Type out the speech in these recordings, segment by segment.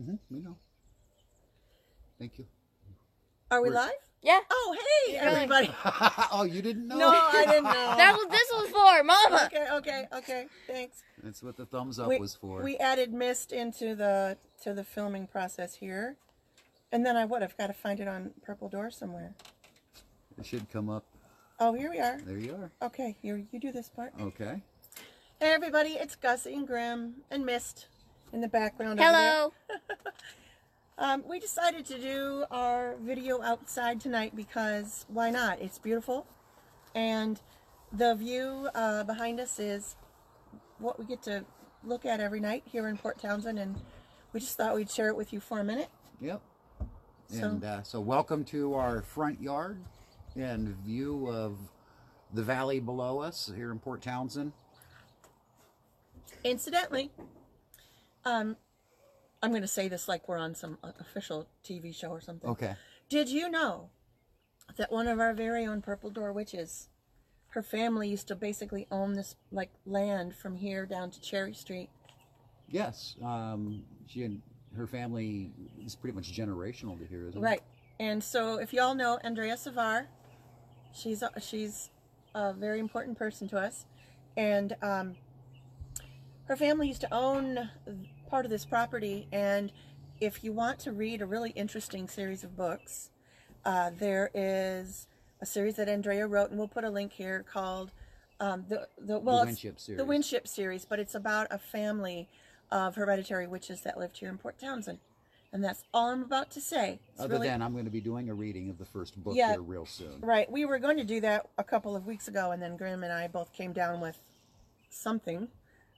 Mm-hmm. We know. Thank you. Are we We're- live? Yeah. Oh, hey, You're everybody. oh, you didn't know? No, I didn't know. That was this was for Mama. Okay, okay, okay. Thanks. That's what the thumbs up we, was for. we added mist into the to the filming process here, and then I would have got to find it on Purple Door somewhere. It should come up. Oh, here we are. There you are. Okay, you you do this part. Okay. Hey, everybody, it's Gussy and Grymm and Mist in the background. Hello. Um, we decided to do our video outside tonight because why not? It's beautiful, and the view uh, behind us is what we get to look at every night here in Port Townsend, and we just thought we'd share it with you for a minute. Yep. So- And uh, so, welcome to our front yard and view of the valley below us here in Port Townsend. Incidentally, um, I'm going to say this like we're on some official TV show or something. Okay. Did you know that one of our very own Purple Door witches, her family used to basically own this like land from here down to Cherry Street? Yes. Um, she and her family is pretty much generational to here, isn't it? Right. And so, if y'all know Andrea Savar, she's a, she's a very important person to us, and um, her family used to own part of this property. And if you want to read a really interesting series of books, uh, there is a series that Andrea wrote, and we'll put a link here called um, the the well, it's Winship series. the Winship series, but it's about a family of hereditary witches that lived here in Port Townsend. And that's all I'm about to say. It's Other really- than I'm going to be doing a reading of the first book Yeah. here real soon. Right. We were going to do that a couple of weeks ago, and then Grymm and I both came down with something.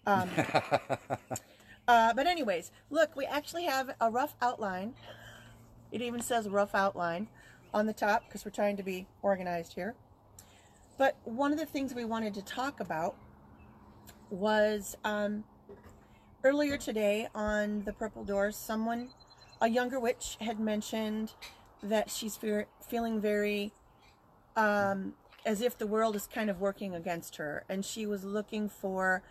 Um, uh, but, anyways, look, we actually have a rough outline. It even says rough outline on the top because we're trying to be organized here. But one of the things we wanted to talk about was um, earlier today on the Purple Doors, someone, a younger witch, had mentioned that she's fe- feeling very um, as if the world is kind of working against her, and she was looking for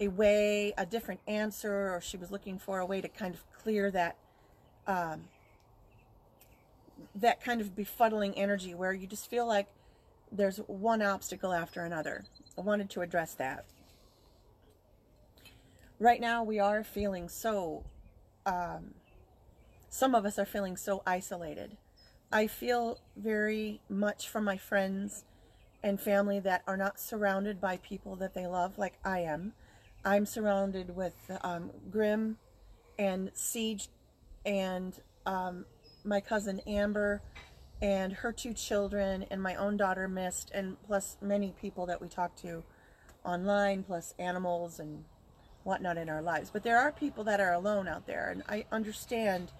a way, a different answer, or she was looking for a way to kind of clear that um, that kind of befuddling energy where you just feel like there's one obstacle after another. I wanted to address that. Right now, we are feeling so. Um, some of us are feeling so isolated. I feel very much from my friends and family that are not surrounded by people that they love like I am. I'm surrounded with um, Grymm and Siege and um, my cousin Amber and her two children and my own daughter Mist and plus many people that we talk to online plus animals and whatnot in our lives. But there are people that are alone out there and I understand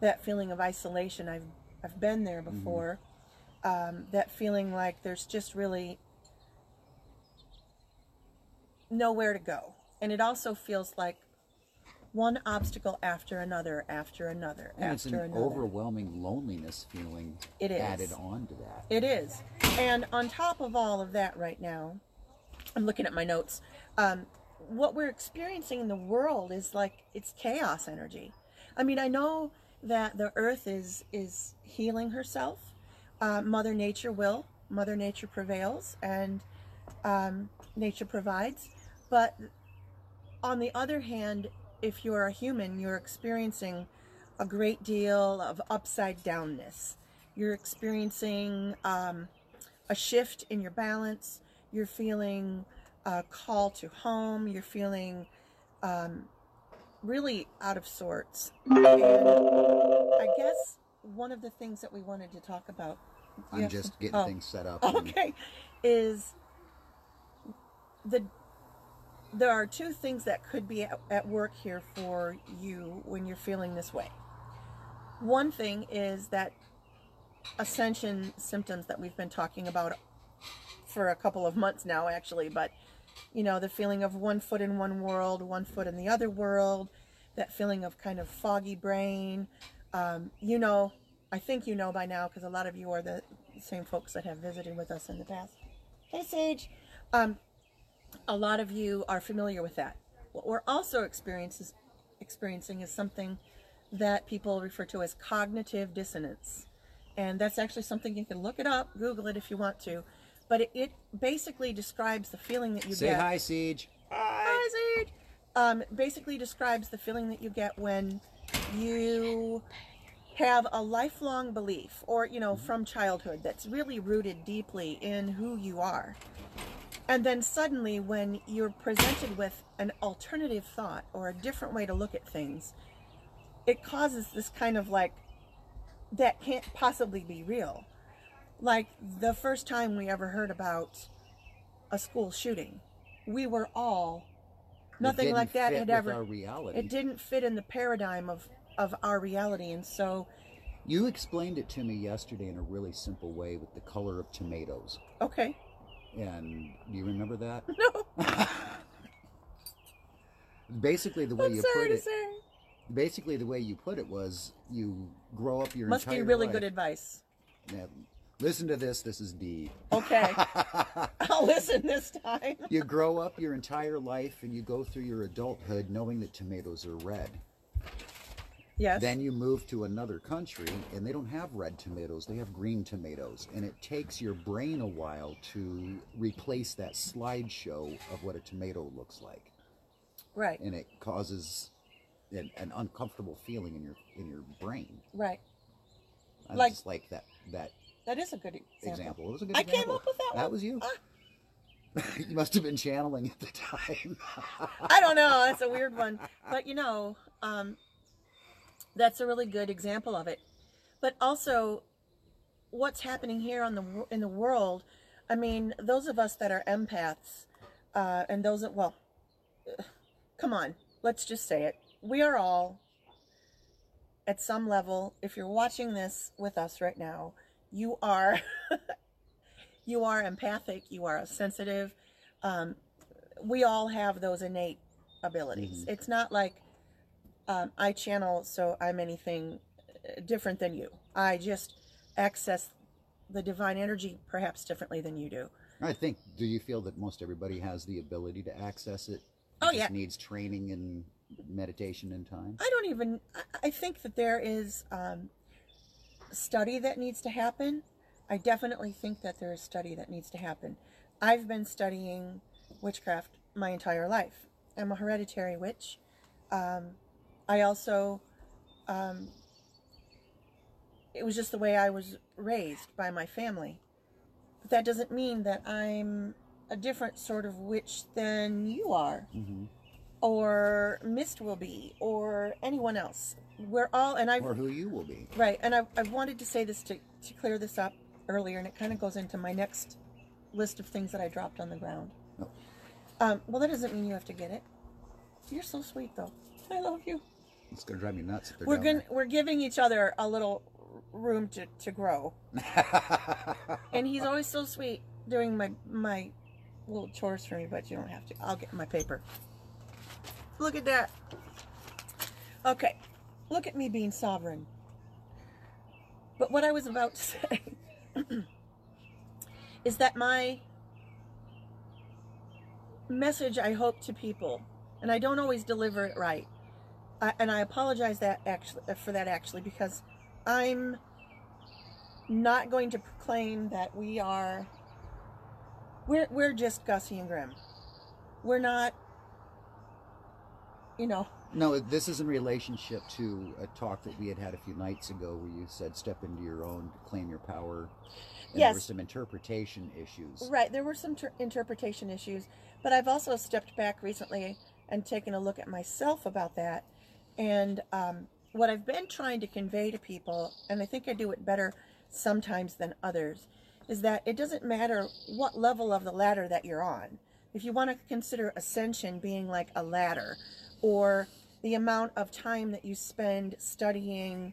that feeling of isolation. I've I've been there before. Um, that feeling like there's just really nowhere to go, and it also feels like one obstacle after another, after another, And it's an another. overwhelming loneliness feeling It is. added on to that. It is. And on top of all of that right now, I'm looking at my notes. Um, what we're experiencing in the world is like it's chaos energy. I mean, I know that the earth is is healing herself. Uh, Mother Nature will. Mother Nature prevails, and um, nature provides. But on the other hand, if you're a human, you're experiencing a great deal of upside downness. You're experiencing um, a shift in your balance. You're feeling a call to home. You're feeling um, really out of sorts. And I guess one of the things that we wanted to talk about. I'm just getting Oh. things set up. and- Okay, is the there are two things that could be at, at work here for you when you're feeling this way. One thing is that ascension symptoms that we've been talking about for a couple of months now, actually, but you know, the feeling of one foot in one world, one foot in the other world, that feeling of kind of foggy brain. Um, you know, I think you know by now because a lot of you are the same folks that have visited with us in the past. Hey, Sage. Um, a lot of you are familiar with that. What we're also experiencing is something that people refer to as cognitive dissonance. And that's actually something you can look it up, Google it if you want to. But it, it basically describes the feeling that you Say get. hi, Siege. Hi, Siege. Um, basically describes the feeling that you get when you have a lifelong belief, or you know, from childhood, that's really rooted deeply in who you are. And then suddenly, when you're presented with an alternative thought or a different way to look at things, it causes this kind of like, that can't possibly be real. Like the first time we ever heard about a school shooting, we were all, nothing like that had ever, Our reality. it didn't fit in the paradigm of, of our reality. And so, You explained it to me yesterday in a really simple way with the color of tomatoes. okay, And do you remember that? no, Basically, the way I'm you sorry put to it. say. Basically, the way you put it was you grow up your entire life. Must be really life. good advice. Yeah, listen to this. This is deep. Okay, I'll listen this time. you grow up your entire life and you go through your adulthood knowing that tomatoes are red. Yes. Then you move to another country and they don't have red tomatoes, they have green tomatoes. And it takes your brain a while to replace that slideshow of what a tomato looks like. right, And it causes an, an uncomfortable feeling in your in your brain. right. I Like- just like that that That is a good example. example. It was a good I example. came up with that That one. was you. Ah. you must have been channeling at the time. I don't know. That's a weird one, but you know, um, that's a really good example of it. But also, what's happening here on the in the world? I mean, those of us that are empaths, uh, and those that well, come on, let's just say it. We are all, at some level, if you're watching this with us right now, you are, you are empathic. You are sensitive. Um, we all have those innate abilities. It's not like um, I channel, so I'm anything uh, different than you. I just access the divine energy perhaps differently than you do. I think. Do you feel that most everybody has the ability to access it? It Oh, just yeah. Needs training and meditation and time. I don't even. I- I think that there is um, study that needs to happen. I definitely think that there is study that needs to happen. I've been studying witchcraft my entire life. I'm a hereditary witch. Um, I also, um, it was just the way I was raised by my family. But that doesn't mean that I'm a different sort of witch than you are hmm or Mist will be, or anyone else. We're all, and I've Or who you will be. right, and I've, I've wanted to say this to to clear this up earlier, and it kind of goes into my next list of things that I dropped on the ground. Oh. Um, well, that doesn't mean you have to get it. You're so sweet, though. I love you. It's gonna drive me nuts We're gonna we're giving each other a little room to to grow, and he's always so sweet doing my my little chores for me. But you don't have to. I'll get my paper. Look at that. Okay, look at me being sovereign. But what I was about to say is that my message I hope to people, and I don't always deliver it right, I, and I apologize that actually uh, for that actually because I'm not going to proclaim that we are we're we're just Gussy and Grymm. We're not you know no, this is in relationship to a talk that we had had a few nights ago, where you said step into your own, claim your power. And There were some interpretation issues. Right, there were some ter- interpretation issues, but I've also stepped back recently and taken a look at myself about that. And um, what I've been trying to convey to people, and I think I do it better sometimes than others, is that it doesn't matter what level of the ladder that you're on. If you want to consider ascension being like a ladder, or the amount of time that you spend studying,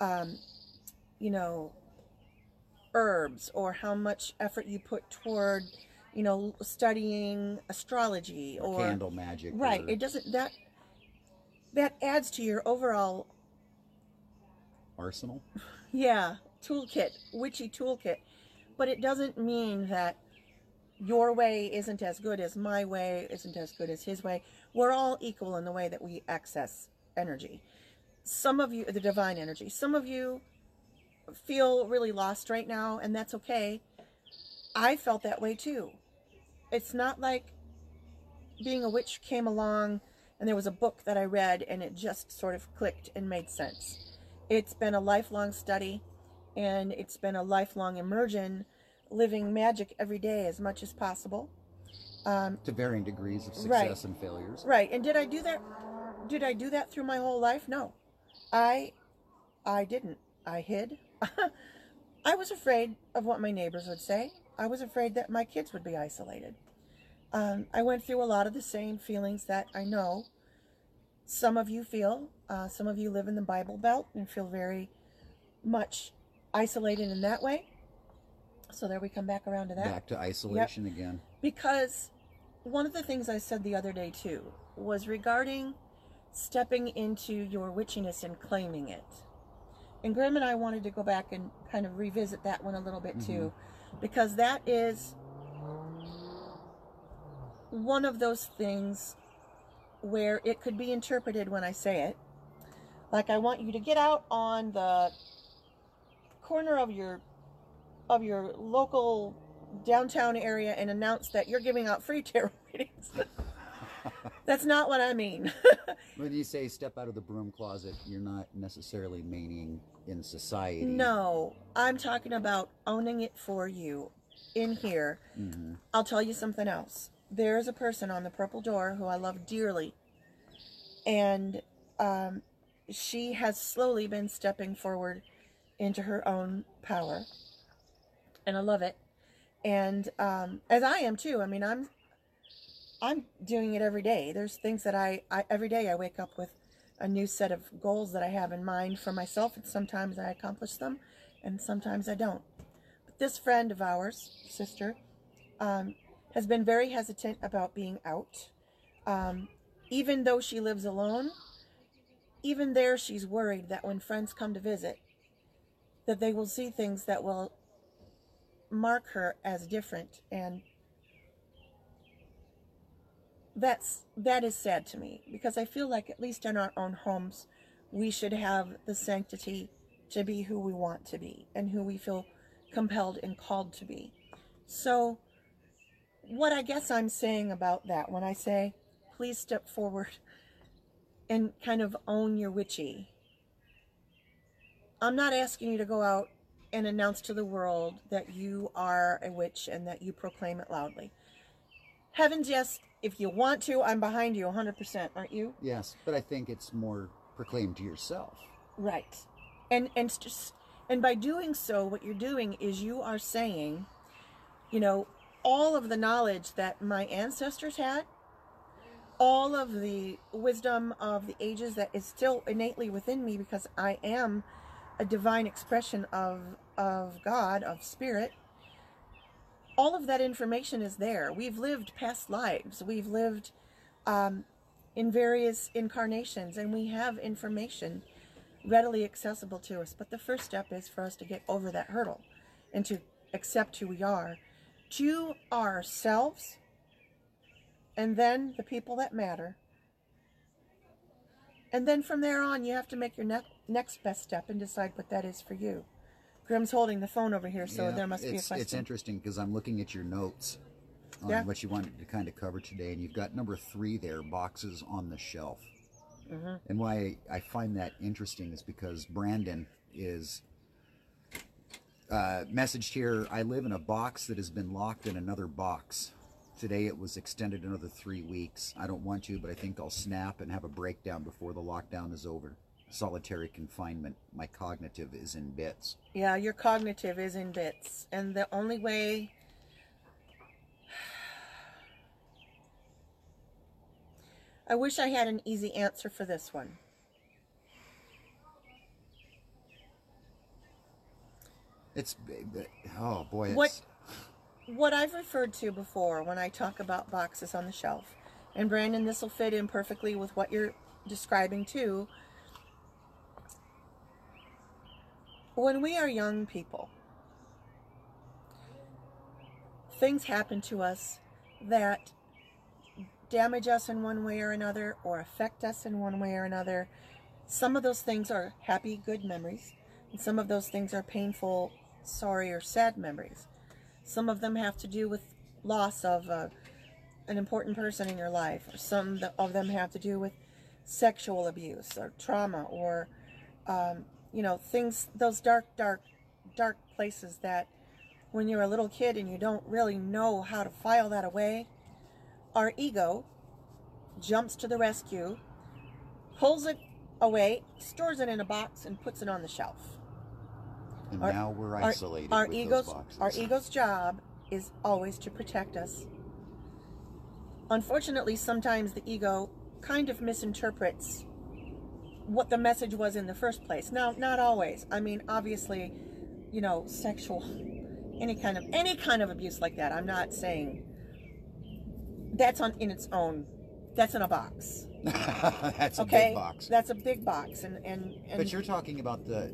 um, you know, herbs or how much effort you put toward you know studying astrology or Candle magic. right or it doesn't that that adds to your overall arsenal. yeah toolkit witchy toolkit but it doesn't mean that your way isn't as good as my way isn't as good as his way we're all equal in the way that we access energy some of you, the divine energy, some of you feel really lost right now, and that's okay. I felt that way too. It's not like being a witch came along and there was a book that I read and it just sort of clicked and made sense. It's been a lifelong study and it's been a lifelong immersion, living magic every day as much as possible. Um, to varying degrees of success Right. and failures. Right. And did I do that? Did I do that through my whole life? No, I, I didn't. I hid. I was afraid of what my neighbors would say. I was afraid that my kids would be isolated. Um, I went through a lot of the same feelings that I know some of you feel. Uh, some of you live in the Bible Belt and feel very much isolated in that way. So there we come back around to that Back to isolation again. because one of the things I said the other day too was regarding stepping into your witchiness and claiming it. And Grymm and I wanted to go back and kind of revisit that one a little bit too, because that is one of those things where it could be interpreted when I say it. Like I want you to get out on the corner of your of your local downtown area and announce that you're giving out free tarot readings. That's not what I mean. When you say step out of the broom closet, you're not necessarily meaning in society. no, I'm talking about owning it for you in here. Mhm. I'll tell you something else. There is a person on the purple door who I love dearly, and um, she has slowly been stepping forward into her own power, and I love it. And um, as I am too. I mean, I'm I'm doing it every day. There's things that I, I every day I wake up with a new set of goals that I have in mind for myself, and sometimes I accomplish them, and sometimes I don't. But this friend of ours, sister, um, has been very hesitant about being out. Um, even though she lives alone, even there she's worried that when friends come to visit, that they will see things that will mark her as different and that's that is sad to me because I feel like at least in our own homes we should have the sanctity to be who we want to be and who we feel compelled and called to be. So what I guess I'm saying about that when I say please step forward and kind of own your witchy. I'm not asking you to go out and announce to the world that you are a witch and that you proclaim it loudly. Heavens, yes, if you want to, I'm behind you 100%, aren't you? Yes, but I think it's more proclaimed to yourself. Right. And and just and by doing so what you're doing is you are saying, you know, all of the knowledge that my ancestors had, all of the wisdom of the ages that is still innately within me because I am a divine expression of of God, of spirit. All of that information is there. We've lived past lives. We've lived um, in various incarnations, and we have information readily accessible to us. But the first step is for us to get over that hurdle and to accept who we are to ourselves and then the people that matter. And then from there on, you have to make your ne- next best step and decide what that is for you. Grymm's holding the phone over here, so Yeah, there must be a it's, question. It's interesting because I'm looking at your notes on Yeah. what you wanted to kind of cover today, and you've got number three there, boxes on the shelf. Mm-hmm. And why I find that interesting is because Brandon is uh, messaged here. I live in a box that has been locked in another box. Today it was extended another three weeks. I don't want to, but I think I'll snap and have a breakdown before the lockdown is over. Solitary confinement. My cognitive is in bits. Yeah, your cognitive is in bits. And the only way. I wish I had an easy answer for this one. It's oh boy. It's, What what I've referred to before when I talk about boxes on the shelf, and Brandon, this will fit in perfectly with what you're describing too. When we are young people, things happen to us that damage us in one way or another or affect us in one way or another some of those things are happy, good memories, and some of those things are painful, sorry, or sad memories. Some of them have to do with loss of uh, an important person in your life, or some of them have to do with sexual abuse or trauma, or um, you know, things, those dark, dark, dark places that when you're a little kid and you don't really know how to file that away, our ego jumps to the rescue, pulls it away, stores it in a box, and puts it on the shelf. And Our- now we're Our, isolated our with ego's our ego's job is always to protect us. Unfortunately, sometimes the ego kind of misinterprets what the message was in the first place. Now, not always. I mean, obviously, you know, sexual any kind of any kind of abuse like that. I'm not saying that's on in its own. That's in a box. That's a big box. that's a big box, and and, and But you're talking about the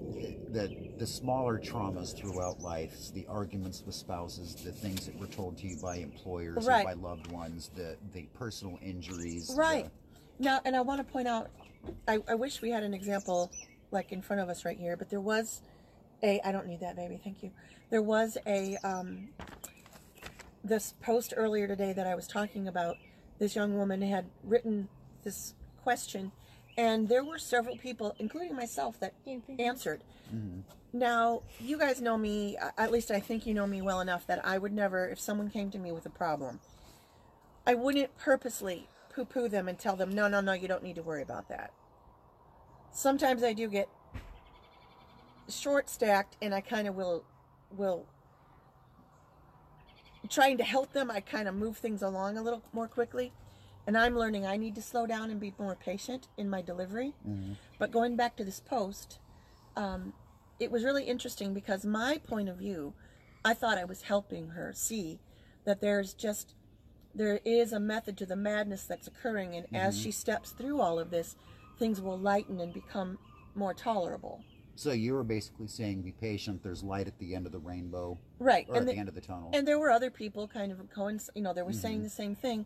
the the smaller traumas throughout life, the arguments with spouses, the things that were told to you by employers Right. or by loved ones, the the personal injuries. Right. Now, and I want to point out, I, I wish we had an example like in front of us right here, but there was a, I don't need that, baby, thank you. There was a, um, this post earlier today that I was talking about. This young woman had written this question, and there were several people, including myself, that answered. Now, you guys know me, uh, at least I think you know me well enough that I would never, if someone came to me with a problem, I wouldn't purposely poo poo them and tell them, no, no, no, you don't need to worry about that. Sometimes I do get short stacked and I kind of will, will, trying to help them, I kind of move things along a little more quickly. And I'm learning I need to slow down and be more patient in my delivery. But going back to this post, um, it was really interesting because my point of view, I thought I was helping her see that there's just there is a method to the madness that's occurring, and as she steps through all of this, things will lighten and become more tolerable. So you were basically saying, be patient. There's light at the end of the rainbow, Right, or and at the- the end of the tunnel. And there were other people kind of coinc- you know, they were saying mm-hmm. the same thing.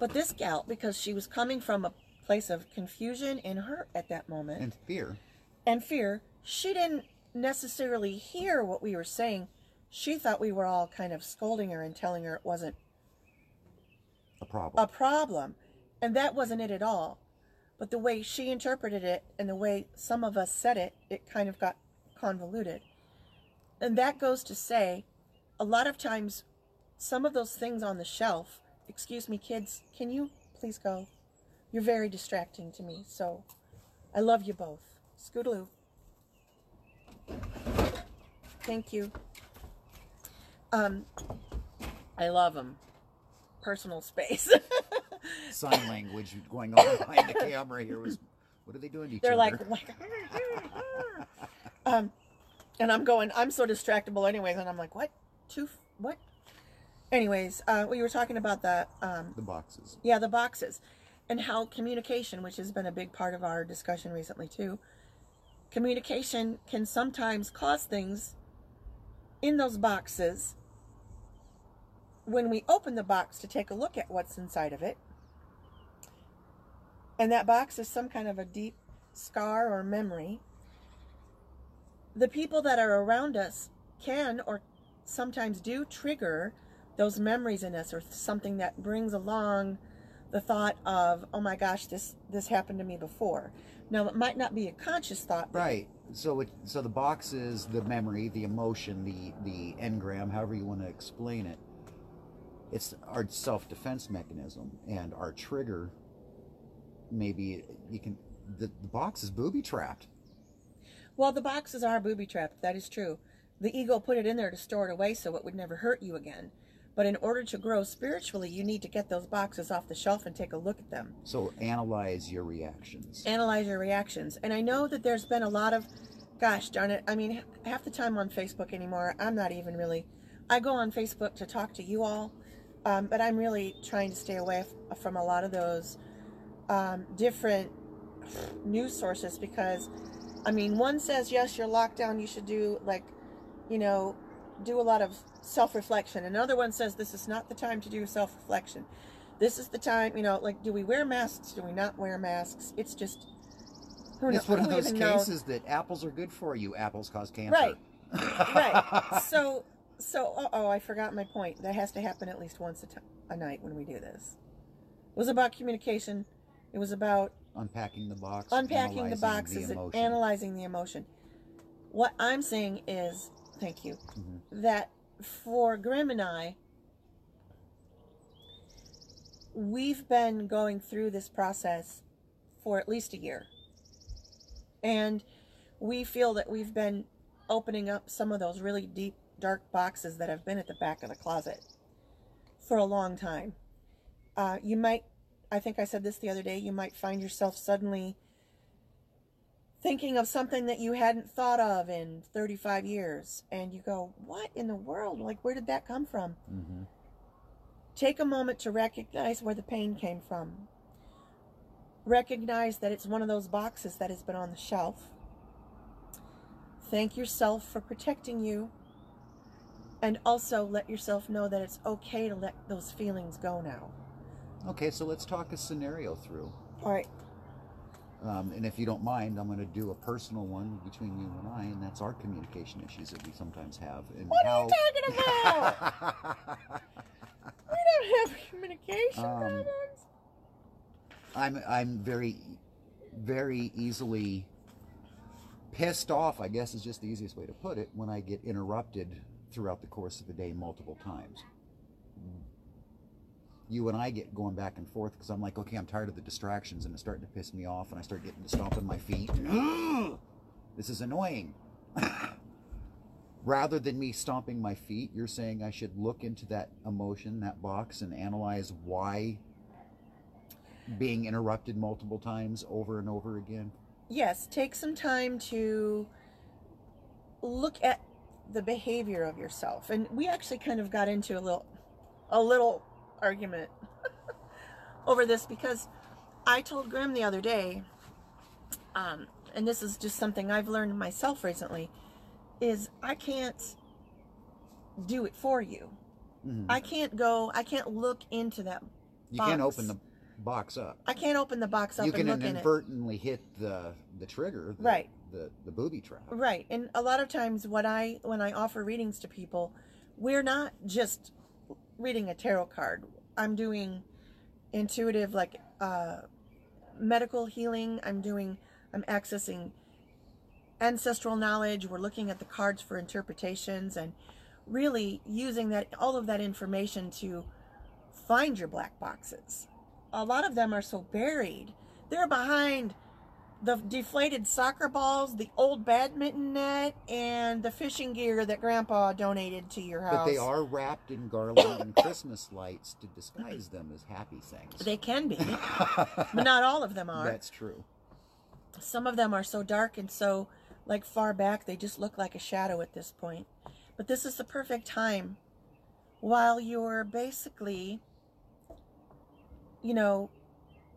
But this gal, because she was coming from a place of confusion and hurt at that moment and fear. and fear, she didn't necessarily hear what we were saying. She thought we were all kind of scolding her and telling her it wasn't A problem. a problem. And that wasn't it at all. But the way she interpreted it and the way some of us said it, it kind of got convoluted. And that goes to say, a lot of times, some of those things on the shelf, excuse me, kids, can you please go? You're very distracting to me, so I love you both. Scootaloo. Thank you. Um, I love them. Personal space. Sign language going on behind the camera here was. What are they doing to each They're other? like, um, and I'm going. I'm so distractible, anyways, and I'm like, what? Two? What? Anyways, uh, we were talking about the um, the boxes. yeah, the boxes, and how communication, which has been a big part of our discussion recently too, communication can sometimes cause things in those boxes. When we open the box to take a look at what's inside of it, and that box is some kind of a deep scar or memory, the people that are around us can or sometimes do trigger those memories in us or something that brings along the thought of oh my gosh this this happened to me before now it might not be a conscious thought Right. So it so the box is the memory, the emotion, the the engram, however you want to explain it. It's our self defense mechanism and our trigger. Maybe you can. The, the box is booby trapped. well the boxes are booby trapped that is true the ego put it in there to store it away so it would never hurt you again but in order to grow spiritually you need to get those boxes off the shelf and take a look at them So analyze your reactions. analyze your reactions. And I know that there's been a lot of, gosh darn it, I mean, half the time on Facebook anymore, I'm not even really, I go on Facebook to talk to you all, um, but I'm really trying to stay away f- from a lot of those um, different news sources because, I mean, one says, yes, you're locked down, you should do, like, you know, do a lot of self reflection. Another one says, this is not the time to do self reflection this is the time, you know, like, do we wear masks? Do we not wear masks? It's just, Who It's one of those cases that apples are good for you. Apples cause cancer. Right. right. So, so oh, oh, I forgot my point. That has to happen at least once a, a night when we do this. It was about communication. It was about Unpacking the box. unpacking the boxes the and analyzing the emotion. What I'm saying is, thank you, Mhm. that for Grymm and I, we've been going through this process for at least a year. And we feel that we've been opening up some of those really deep, dark boxes that have been at the back of the closet for a long time. Uh, you might, I think I said this the other day, you might find yourself suddenly thinking of something that you hadn't thought of in 35 years. And you go, What in the world? Like, where did that come from? Mhm. Take a moment to recognize where the pain came from. Recognize that it's one of those boxes that has been on the shelf. Thank yourself for protecting you. And also let yourself know that it's okay to let those feelings go now. Okay, so let's talk a scenario through. All right. Um, and if you don't mind, I'm going to do a personal one between you and I, and that's our communication issues that we sometimes have. And What how... are you talking about? we don't have communication Um, problems. I'm I'm very very easily pissed off, I guess is just the easiest way to put it, when I get interrupted throughout the course of the day multiple times. You and I get going back and forth because I'm like, okay, I'm tired of the distractions and it's starting to piss me off and I start getting to stomping my feet. this is annoying. Rather than me stomping my feet, you're saying I should look into that emotion, that box, and analyze why being interrupted multiple times over and over again. yes, take some time to look at the behavior of yourself. And we actually kind of got into a little a little argument over this because I told Grymm the other day, um, and this is just something I've learned myself recently, is I can't do it for you. Mhm. I can't go, I can't look into that You can't open the box up. I can't open the box up You and can look in it. inadvertently hit the the trigger, the, Right. The the booby trap. Right. And a lot of times what I when I offer readings to people, we're not just reading a tarot card. I'm doing intuitive like uh medical healing. I'm doing I'm accessing ancestral knowledge. We're looking at the cards for interpretations and really using that all of that information to find your black boxes. A lot of them are so buried. They're behind the deflated soccer balls, the old badminton net, and the fishing gear that Grandpa donated to your house. But they are wrapped in garland and Christmas lights to disguise them as happy things. They can be, but not all of them are. That's true. Some of them are so dark and so like far back they just look like a shadow at this point. But this is the perfect time while you're basically you know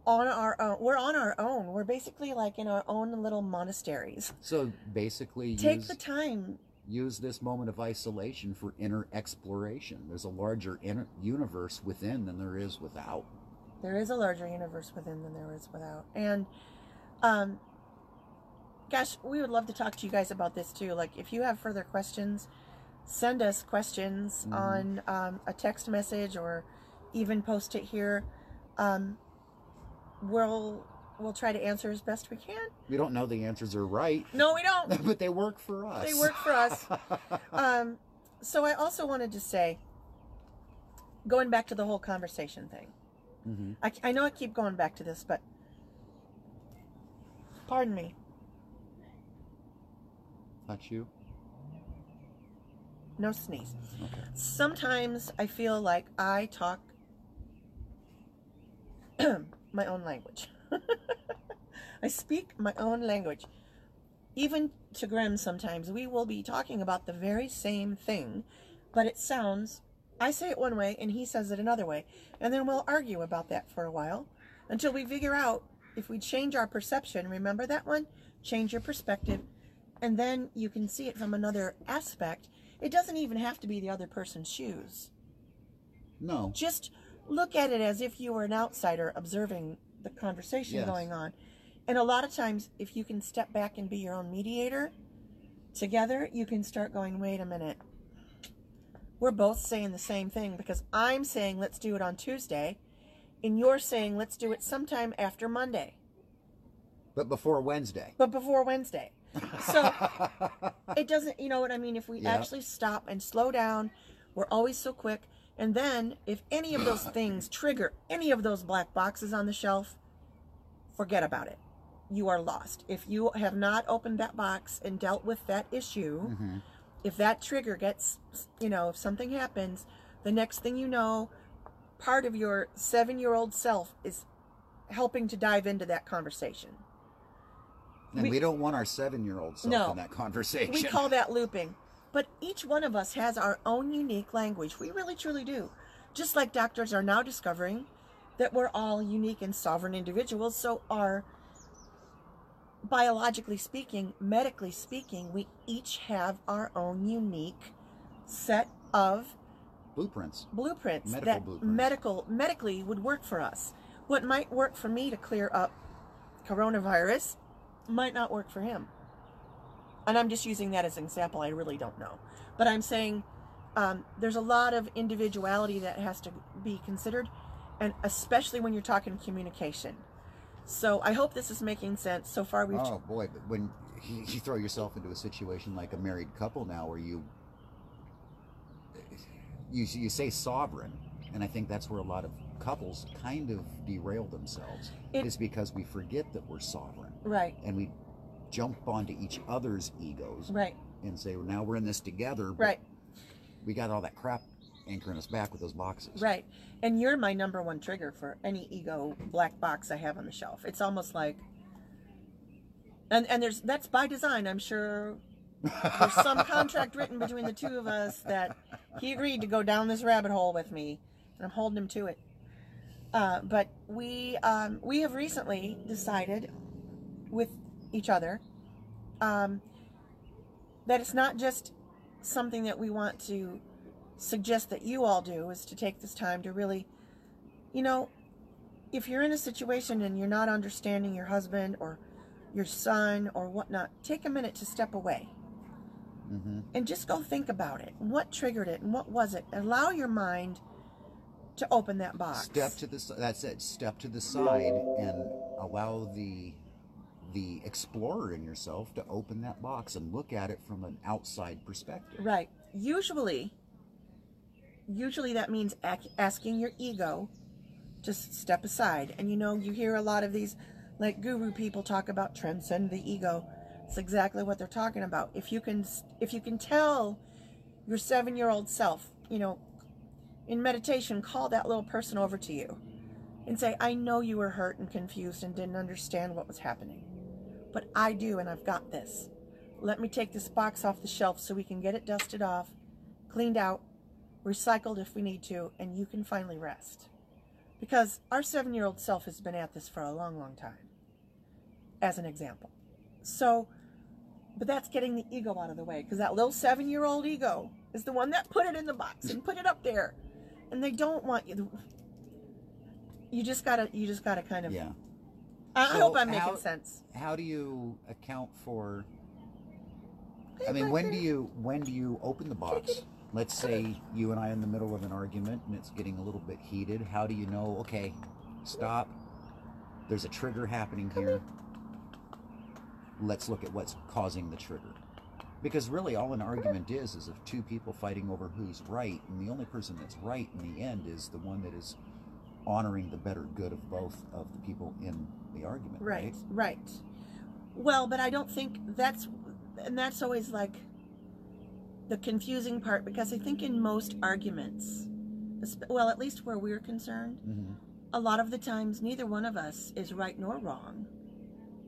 on our own. We're on our own. We're basically like in our own little monasteries. So basically, Take use, the time. use this moment of isolation for inner exploration. There's a larger inner universe within than there is without. There is a larger universe within than there is without. And um gosh, we would love to talk to you guys about this too. Like if you have further questions, send us questions Mhm. on um, a text message or even post it here. Um, we'll we'll try to answer as best we can. We don't know the answers are right, No, we don't. but they work for us. They work for us. Um, so I also wanted to say, going back to the whole conversation thing. hmm I, I know I keep going back to this, but pardon me. Touch you. No sneeze. Okay. Sometimes I feel like I talk my own language. I speak my own language. Even to Grymm, sometimes we will be talking about the very same thing, but it sounds, I say it one way and he says it another way. And then we'll argue about that for a while until we figure out if we change our perception. Remember that one? Change your perspective, and then you can see it from another aspect. It doesn't even have to be the other person's shoes. No. Just look at it as if you were an outsider observing the conversation Yes. going on. And a lot of times, if you can step back and be your own mediator together, you can start going, wait a minute. We're both saying the same thing because I'm saying let's do it on Tuesday, and you're saying let's do it sometime after Monday, But before Wednesday. but before Wednesday. So it doesn't, you know what I mean? If we Yeah. actually stop and slow down, we're always so quick. And then if any of those things trigger any of those black boxes on the shelf, forget about it. You are lost. If you have not opened that box and dealt with that issue, Mhm. if that trigger gets, you know, if something happens, the next thing you know, part of your seven year old self is helping to dive into that conversation. And We- we, don't want our seven-year-old self No. in that conversation. We call that looping. But each one of us has our own unique language. We really truly do. Just like doctors are now discovering that we're all unique and sovereign individuals, so are biologically speaking, medically speaking, we each have our own unique set of Blueprints. blueprints Medical that blueprints. medical medically would work for us. What might work for me to clear up coronavirus might not work for him. And I'm just using that as an example. I really don't know, but I'm saying um, there's a lot of individuality that has to be considered, and especially when you're talking communication. So I hope this is making sense. So far, we've Oh boy, but when you, throw yourself into a situation like a married couple now, where you you you say sovereign, and I think that's where a lot of couples kind of derail themselves. It- is because we forget that we're sovereign, right, and we jump onto each other's egos right, and say, well, now we're in this together. right. We got all that crap anchoring us back with those boxes. Right. And you're my number one trigger for any ego black box I have on the shelf. It's almost like and and there's that's by design. I'm sure there's some contract written between the two of us that he agreed to go down this rabbit hole with me, and I'm holding him to it. Uh, but we um, we have recently decided with each other um, that it's not just something that we want to suggest that you all do is to take this time to really, you know, if you're in a situation and you're not understanding your husband or your son or whatnot, take a minute to step away hmm and just go think about it. What triggered it and what was it? Allow your mind to open that box. Step to the that's it. Step to the side and allow the the explorer in yourself to open that box and look at it from an outside perspective. Right. Usually, usually that means ac- asking your ego to step aside. And you know, you hear a lot of these, like guru people talk about transcend the ego. It's exactly what they're talking about. If you can, if you can tell your seven-year-old self, you know, in meditation, call that little person over to you and say, "I know you were hurt and confused and didn't understand what was happening, but I do, and I've got this." Let me take this box off the shelf so we can get it dusted off, cleaned out, recycled if we need to, and you can finally rest. Because our seven year old self has been at this for a long, long time, as an example. So, but that's getting the ego out of the way because that little seven year old ego is the one that put it in the box and put it up there. And they don't want you. You just gotta, you just gotta kind of. Yeah. I, So hope I'm making how- sense. How do you account for I mean, when do you when do you open the box? Let's say you and I are in the middle of an argument and it's getting a little bit heated. How do you know, okay, stop. There's a trigger happening here. Let's look at what's causing the trigger. Because really all an argument is is of two people fighting over who's right, and the only person that's right in the end is the one that is honoring the better good of both of the people in the argument, Right, right? right. Well, but I don't think that's, and that's always like the confusing part because I think in most arguments, well, at least where we're concerned, hmm a lot of the times neither one of us is right nor wrong.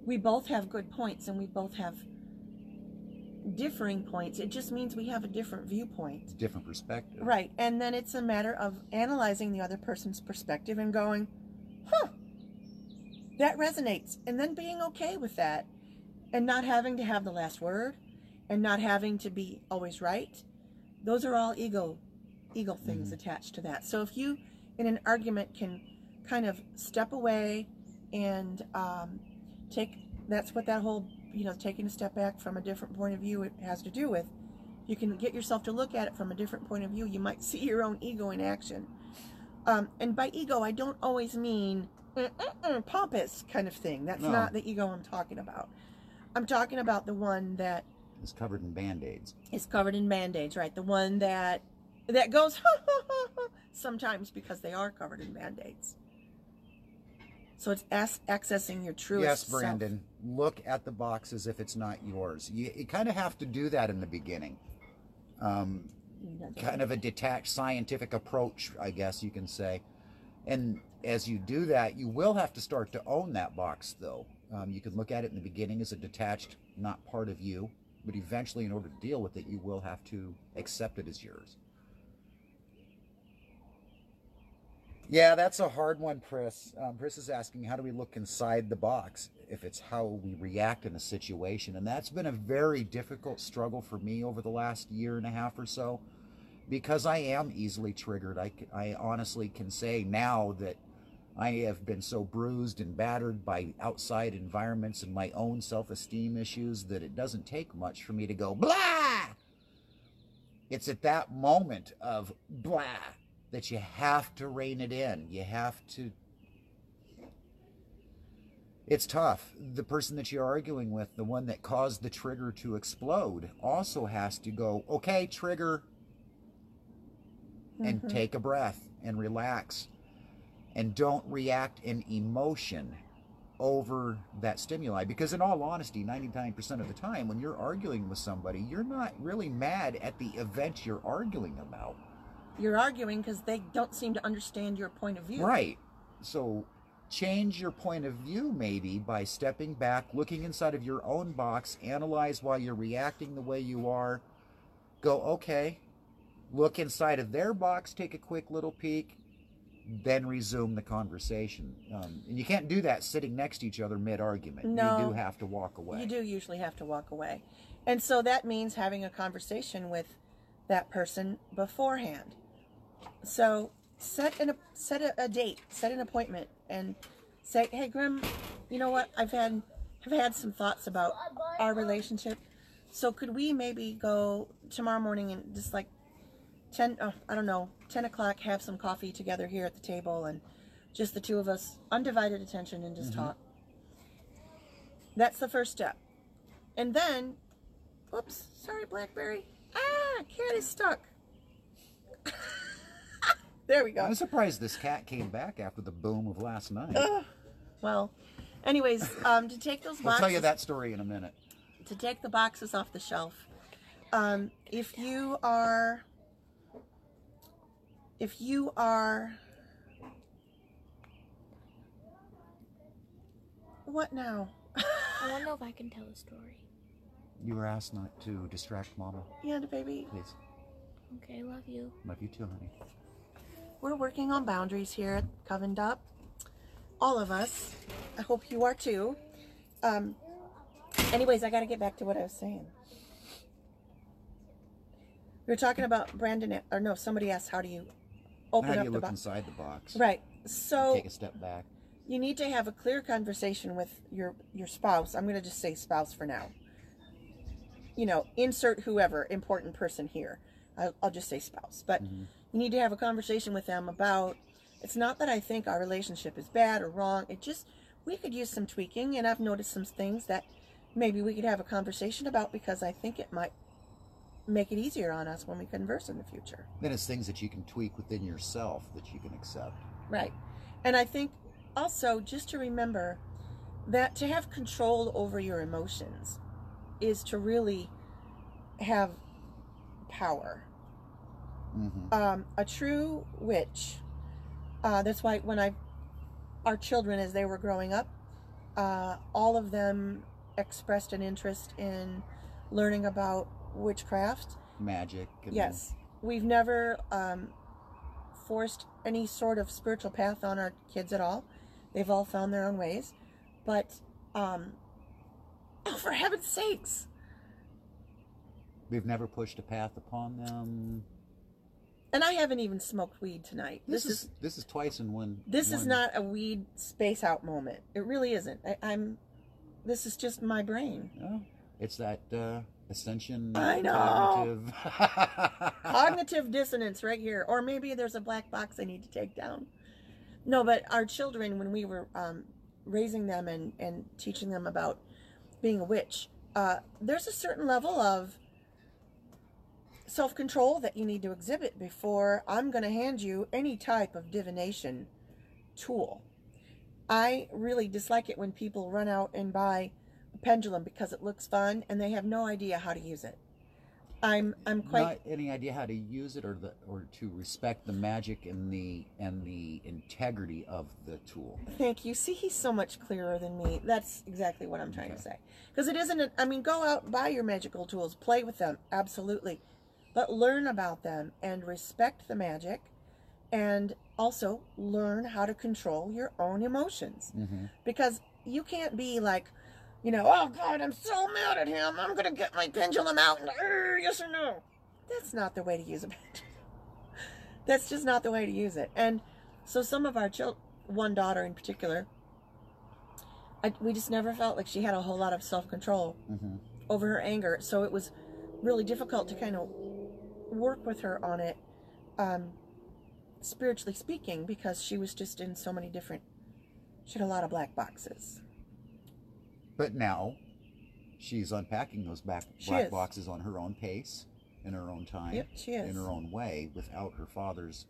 We both have good points and we both have differing points. It just means we have a different viewpoint. Different perspective. Right. And then it's a matter of analyzing the other person's perspective and going, huh, that resonates. And then being okay with that and not having to have the last word and not having to be always right. Those are all ego ego things Mhm. attached to that. So if you in an argument can kind of step away and um, take that's what that whole you know taking a step back from a different point of view it has to do with you can get yourself to look at it from a different point of view. You might see your own ego in action. Um, and by ego i don't always mean uh, uh, uh, pompous kind of thing. That's No. not the ego i'm talking about. I'm talking about the one that is covered in band-aids. is covered in band-aids right? The one that that goes sometimes because they are covered in band-aids so it's as- accessing your truest yes, self. Brandon. Look at the box as if it's not yours. You, you kind of have to do that in the beginning. Um, kind of a detached scientific approach, I guess you can say. And as you do that, you will have to start to own that box, though. Um, you can look at it in the beginning as a detached, not part of you, but eventually, in order to deal with it, you will have to accept it as yours. Yeah, that's a hard one, Chris. Um, Chris is asking, how do we look inside the box if it's how we react in a situation? And that's been a very difficult struggle for me over the last year and a half or so because I am easily triggered. I, I honestly can say now that I have been so bruised and battered by outside environments and my own self esteem issues that it doesn't take much for me to go, blah! It's at that moment of blah that you have to rein it in. You have to. It's tough. The person that you're arguing with, the one that caused the trigger to explode, also has to go, okay, trigger, and mm-hmm. take a breath and relax. And don't react in emotion over that stimuli. Because, in all honesty, 99% of the time, when you're arguing with somebody, you're not really mad at the event you're arguing about. You're arguing because they don't seem to understand your point of view. Right. So change your point of view maybe by stepping back, looking inside of your own box, analyze why you're reacting the way you are. Go, okay. Look inside of their box, take a quick little peek, then resume the conversation. Um, and you can't do that sitting next to each other mid argument. No. You do have to walk away. You do usually have to walk away. And so that means having a conversation with that person beforehand. So set an set a, a date, set an appointment and say, "Hey Grymm, you know what? I've had have had some thoughts about our relationship. So could we maybe go tomorrow morning and just like 10 oh, I don't know, 10 o'clock have some coffee together here at the table and just the two of us, undivided attention and just talk. That's the first step. And then, oops, sorry, Blackberry. Ah, cat is stuck. There we go. I'm surprised this cat came back after the boom of last night. Well, anyways, um, to take those boxes. I'll tell you that story in a minute. to take the boxes off the shelf. Um, if you are, if you are, what now? I want to know if I can tell a story. You were asked not to distract Mama. yeah, the baby. Please. Okay, love you. Love you too, honey. We're working on boundaries here at Covened Up. All of us. I hope you are too. Um, anyways, I got to get back to what I was saying. We were talking about Brandon, or no, somebody asked, how do you open How do up you the look box? inside the box? Right. So Take a step back. you need to have a clear conversation with your your spouse. I'm going to just say spouse for now. You know, insert whoever important person here. I'll, I'll just say spouse, but Mm-hmm. You need to have a conversation with them about. It's not that I think our relationship is bad or wrong. It just we could use some tweaking, and I've noticed some things that maybe we could have a conversation about because I think it might make it easier on us when we converse in the future. Then it's things that you can tweak within yourself that you can accept. Right. And I think also just to remember that to have control over your emotions is to really have power. Mm-hmm. Um, a true witch. Uh, that's why when I, our children as they were growing up, uh, all of them expressed an interest in learning about witchcraft. Magic. And Yes. We've never um, forced any sort of spiritual path on our kids at all. They've all found their own ways. But, um, oh, for heaven's sakes. We've never pushed a path upon them. And I haven't even smoked weed tonight. This, This, is, is, this is twice in one. this is not a weed space out moment. It really isn't. I, I'm this is just my brain. Oh, it's that uh, ascension. I know. cognitive- Cognitive dissonance right here. Or maybe there's a black box I need to take down. No, but our children, when we were um, raising them and, and teaching them about being a witch, uh, there's a certain level of self control that you need to exhibit before I'm going to hand you any type of divination tool. I really dislike it when people run out and buy a pendulum because it looks fun and they have no idea how to use it. I'm I'm quite Not any idea how to use it, or the or to respect the magic and the and the integrity of the tool. Thank you. See, he's so much clearer than me. That's exactly what I'm trying to say. Because it isn't, a, I mean, go out and buy your magical tools, play with them, absolutely. But learn about them and respect the magic and also learn how to control your own emotions. Mm-hmm. Because you can't be like, you know, oh God, I'm so mad at him. I'm going to get my pendulum out and, "Arr, yes or no. That's not the way to use a pendulum. That's just not the way to use it. And so some of our children, one daughter in particular, I, we just never felt like she had a whole lot of self control Mm-hmm. over her anger. So it was really difficult to kind of work with her on it, um, spiritually speaking, because she was just in so many different, she had a lot of black boxes. But now, she's unpacking those back She black is. boxes on her own pace, in her own time, Yep, she is. in her own way, without her father's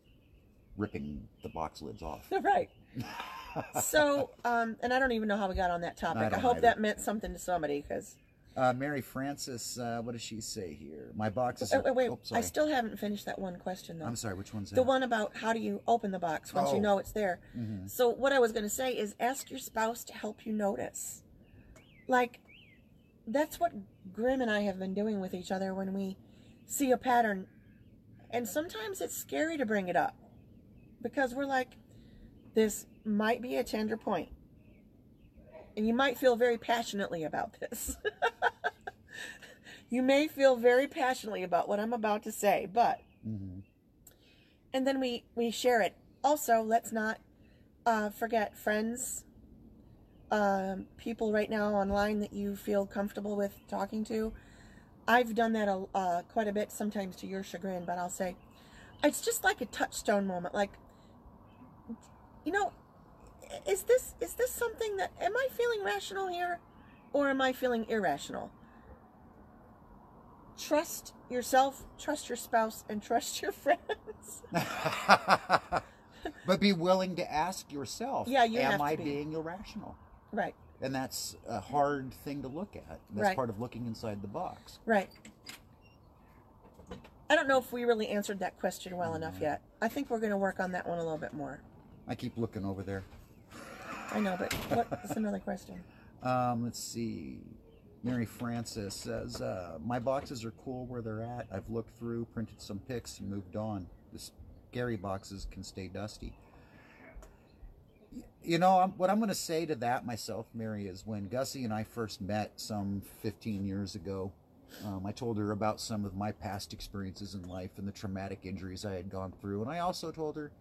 ripping the box lids off. right. So, um, and I don't even know how we got on that topic. I I, hope either. that meant something to somebody because. Uh, Mary Frances, uh, what does she say here? My boxes Wait, are. wait, wait. oh, I still haven't finished that one question though. I'm sorry. Which one's that? The one about how do you open the box once Oh. you know it's there. Mhm. So what I was going to say is ask your spouse to help you notice. Like that's what Grymm and I have been doing with each other when we see a pattern. And sometimes it's scary to bring it up because we're like this might be a tender point. And you might feel very passionately about this. you may feel very passionately about what I'm about to say, but Mhm. and then we we share it also let's not uh, forget friends um, people right now online that you feel comfortable with talking to i've done that a, uh, quite a bit sometimes to your chagrin but i'll say it's just like a touchstone moment like you know is this is this something that am i feeling rational here or am i feeling irrational trust yourself trust your spouse and trust your friends but be willing to ask yourself. Yeah, you Am I be. being irrational? right And that's a hard thing to look at. That's Right. part of looking inside the box. Right. I don't know if we really answered that question well enough mm-hmm. yet. I think we're going to work on that one a little bit more. I keep looking over there. I know, but what's another question? Um, let's see. Mary Frances says, uh, My boxes are cool where they're at. I've looked through, printed some pics, and moved on. The scary boxes can stay dusty. You know, I'm, what I'm going to say to that myself, Mary, is when Gussy and I first met some 15 years ago, um, I told her about some of my past experiences in life and the traumatic injuries I had gone through. And I also told her,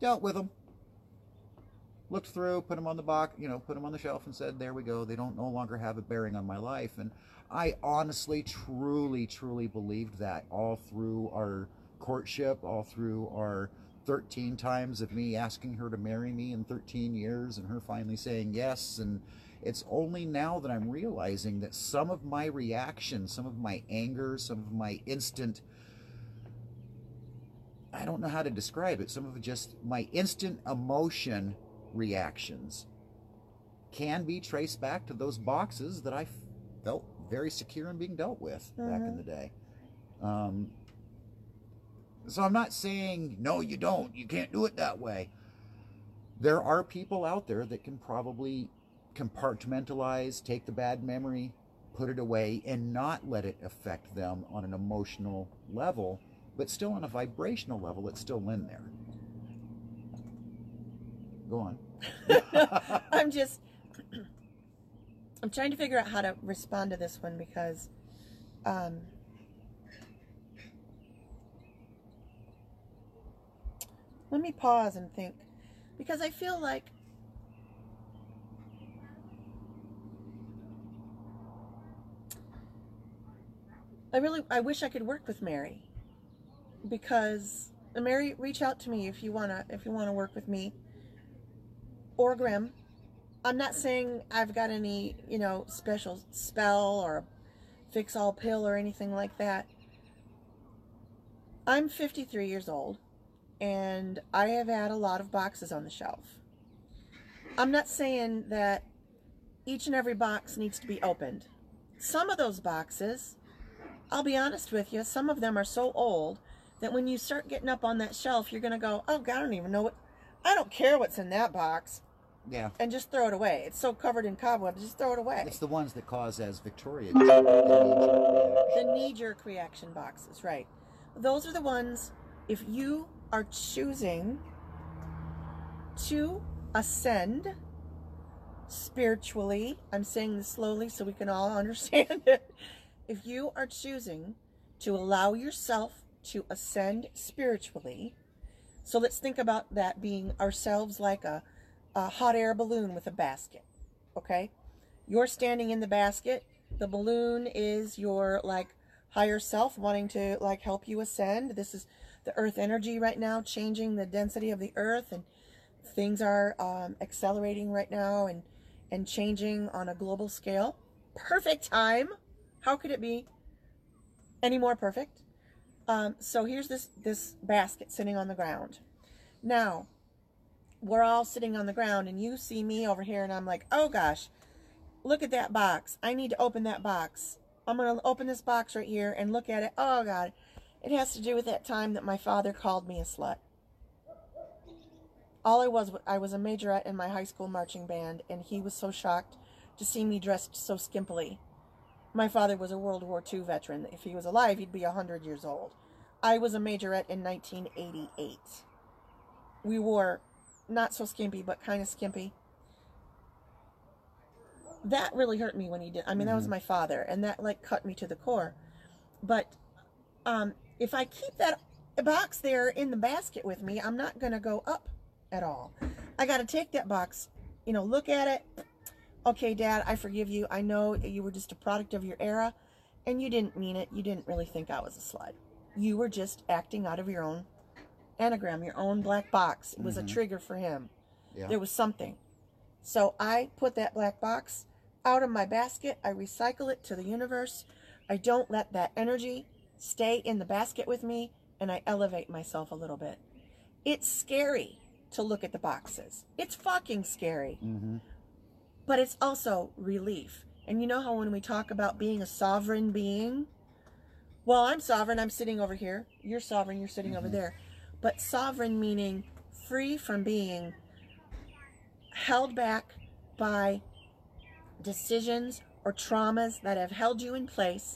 dealt with them looked through, put them on the box, you know, put them on the shelf, and said, "There we go. They don't no longer have a bearing on my life." And I honestly, truly, truly believed that all through our courtship, all through our 13 times of me asking her to marry me in 13 years, and her finally saying yes. And it's only now that I'm realizing that some of my reaction, some of my anger, some of my instant I don't know how to describe it. Some of just my instant emotion reactions can be traced back to those boxes that I felt very secure in being dealt with back in Mhm. the day. Um, so I'm not saying no, you don't. You can't do it that way. There are people out there that can probably compartmentalize, take the bad memory, put it away, and not let it affect them on an emotional level, but still on a vibrational level, it's still in there. Go on. I'm just. I'm trying to figure out how to respond to this one because. Um, let me pause and think because I feel like I really I wish I could work with Mary because uh, Mary reach out to me if you want to if you want to work with me or Grymm. I'm not saying I've got any you know special spell or fix all pill or anything like that. I'm 53 years old and I have had a lot of boxes on the shelf. I'm not saying that each and every box needs to be opened. Some of those boxes, I'll be honest with you, some of them are so old that when you start getting up on that shelf, you're going to go, oh, God, I don't even know what, I don't care what's in that box, Yeah. and just throw it away. It's so covered in cobwebs, just throw it away. It's the ones that cause, as Victoria did, the knee-jerk reaction. knee jerk reaction boxes, right. Those are the ones, if you are choosing to ascend spiritually, I'm saying this slowly so we can all understand it. If you are choosing to allow yourself to ascend spiritually, so let's think about that being ourselves like a, a hot air balloon with a basket, okay? You're standing in the basket. The balloon is your like higher self wanting to like help you ascend. This is the earth energy right now, changing the density of the earth, and things are um, accelerating right now and and changing on a global scale. Perfect time. How could it be any more perfect? Um, so here's this this basket sitting on the ground. Now we're all sitting on the ground, and you see me over here, and I'm like, oh gosh, look at that box. I need to open that box. I'm going to open this box right here and look at it. Oh, God. It has to do with that time that my father called me a slut. All I was, I was a majorette in my high school marching band, and he was so shocked to see me dressed so skimpily. My father was a World War II veteran. If he was alive, he'd be 100 years old. I was a majorette in 1988. We wore not so skimpy, but kind of skimpy that really hurt me when he did. I mean, that was my father, and that like cut me to the core. But um, if I keep that box there in the basket with me, I'm not gonna go up at all. I got to take that box, you know, look at it. Okay, Dad, I forgive you. I know you were just a product of your era, and you didn't mean it. You didn't really think I was a slut. You were just acting out of your own anagram, your own black box. It was a trigger for him. Yeah. There was something. So I put that black box out of my basket. I recycle it to the universe. I don't let that energy stay in the basket with me, and I elevate myself a little bit. It's scary to look at the boxes. It's fucking scary. hmm But it's also relief. And you know how when we talk about being a sovereign being, well, I'm sovereign, I'm sitting over here. You're sovereign, you're sitting over there. But sovereign meaning free from being held back by decisions or traumas that have held you in place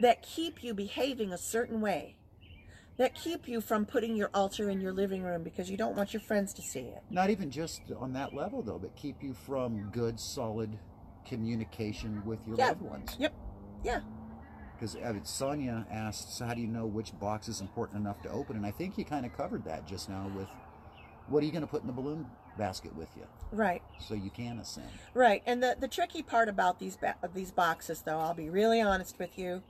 that keep you behaving a certain way, that keep you from putting your altar in your living room because you don't want your friends to see it. Not even just on that level, though, but keep you from good, solid communication with your Yeah. loved ones. Yep. Yeah. Because uh, Sonia asked, so how do you know which box is important enough to open? And I think you kind of covered that just now with what are you going to put in the balloon basket with you Right. so you can ascend. Right, and the the tricky part about these ba- these boxes, though, I'll be really honest with you,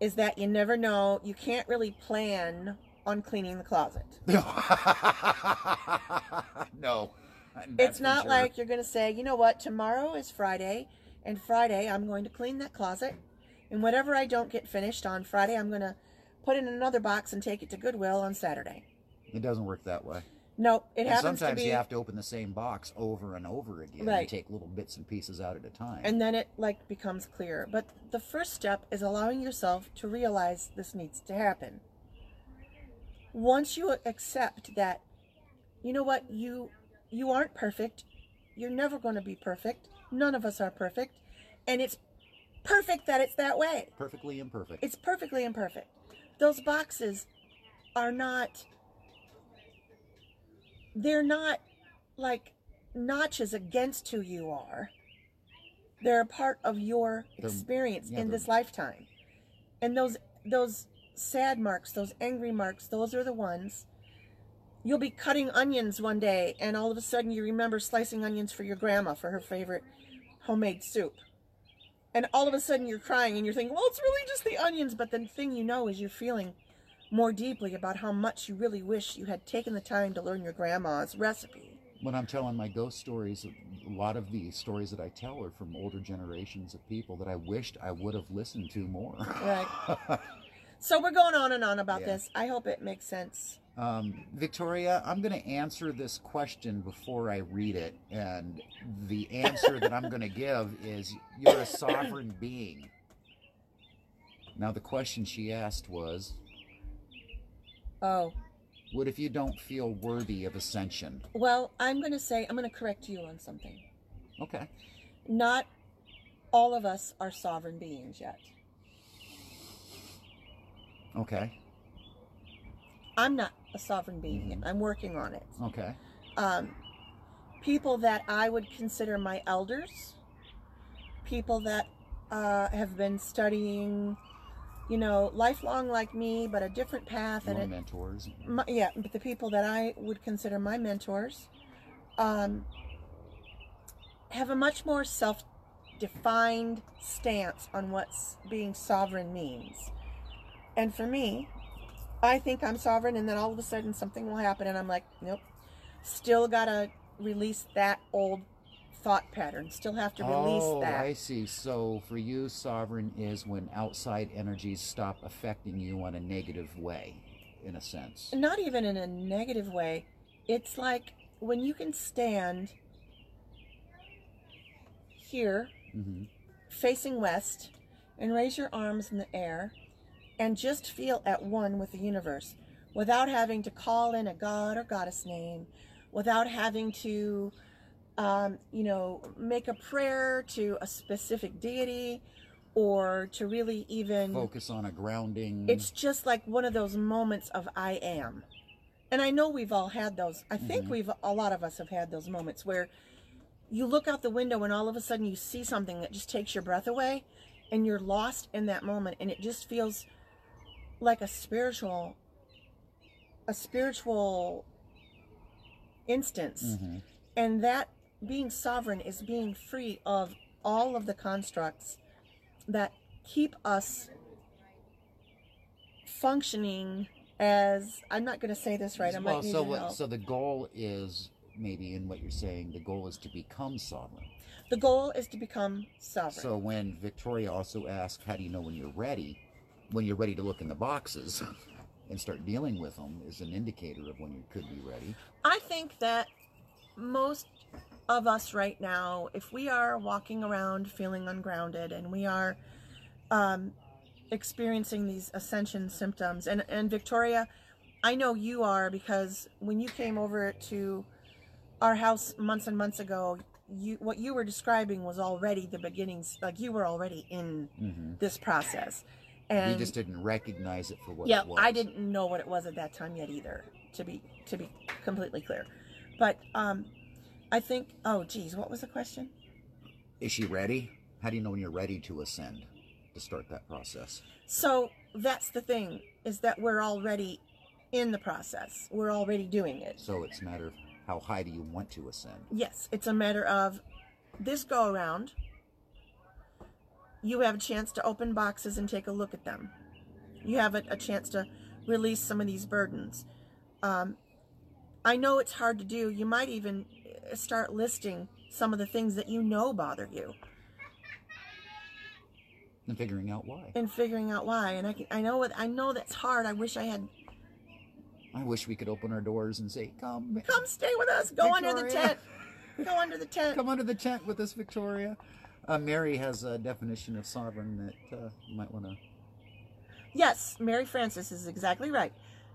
is that you never know. You can't really plan on cleaning the closet. no. it's not sure. like you're going to say, you know what, tomorrow is Friday, and Friday I'm going to clean that closet, and whatever I don't get finished on Friday, I'm going to put in another box and take it to Goodwill on Saturday. It doesn't work that way. No, it And happens sometimes to be. you have to open the same box over and over again Right. and take little bits and pieces out at a time. and then it like becomes clear but the first step is allowing yourself to realize this needs to happen once you accept that you know what you you aren't perfect you're never going to be perfect none of us are perfect and it's perfect that it's that way. Perfectly imperfect. it's perfectly imperfect. Those boxes are not they're not like notches against who you are. They're a part of your They're- experience yeah, in this lifetime. And those those sad marks those angry marks those are the ones. You'll be cutting onions one day and all of a sudden you remember slicing onions for your grandma for her favorite homemade soup and all of a sudden you're crying and you're thinking, well, it's really just the onions. But the thing you know is you're feeling more deeply about how much you really wish you had taken the time to learn your grandma's recipe. When I'm telling my ghost stories, a lot of the stories that I tell are from older generations of people that I wished I would have listened to more. Right. so we're going on and on about Yeah. this. I hope it makes sense. Um, Victoria, I'm going to answer this question before I read it. And the answer that I'm going to give is you're a sovereign being. Now, the question she asked was Oh, what if you don't feel worthy of ascension? well, I'm going to say, I'm going to correct you on something. Okay. Not all of us are sovereign beings yet. Okay. I'm not a sovereign being yet. I'm working on it. Okay. um, people that I would consider my elders, people that uh, have been studying, you know, lifelong like me, but a different path, Your and it, mentors. my, yeah, but the people that I would consider my mentors, um, have a much more self-defined stance on what's being sovereign means, and for me. I think I'm sovereign, and then all of a sudden something will happen, and I'm like, nope. Still gotta release that old thought pattern. Still have to release oh, that. I see. So for you, sovereign is when outside energies stop affecting you on a negative way, in a sense. Not even in a negative way. It's like when you can stand here, hmm facing west, and raise your arms in the air, and just feel at one with the universe, without having to call in a god or goddess name, without having to um, you know, make a prayer to a specific deity or to really even. Focus on a grounding. It's just like one of those moments of I am. And I know we've all had those. I think Mhm. we've, a lot of us have had those moments where you look out the window and all of a sudden you see something that just takes your breath away and you're lost in that moment and it just feels like a spiritual, a spiritual instance Mhm. and that being sovereign is being free of all of the constructs that keep us functioning as I'm not going to say this right. I might well, need so what, help. so the goal is maybe in what you're saying. The goal is to become sovereign. the goal is to become sovereign. So when Victoria also asked, "How do you know when you're ready?" When you're ready to look in the boxes and start dealing with them is an indicator of when you could be ready. I think that most of us right now, if we are walking around feeling ungrounded and we are um, experiencing these ascension symptoms, and, and Victoria, I know you are because when you came over to our house months and months ago, you what you were describing was already the beginnings. Like you were already in hmm this process, and you just didn't recognize it for what yeah it was. i didn't know what it was at that time yet either to be to be completely clear but um i think oh geez what was the question Is she ready? How do you know when you're ready to ascend to start that process? so that's the thing is that we're already in the process we're already doing it So it's a matter of how high do you want to ascend? yes it's a matter of this go around you have a chance to open boxes and take a look at them. You have a, a chance to release some of these burdens. Um, i know it's hard to do. You might even uh, start listing some of the things that you know bother you. And figuring out why. and figuring out why. And i, can, I know it i know that's hard. I wish i had I wish we could open our doors and say, "Come, come stay with us. Go under the tent. Go under the tent. Come under the tent with us, Victoria." Uh, Mary has a definition of sovereign that uh, you might want to. Yes, Mary Frances is exactly right.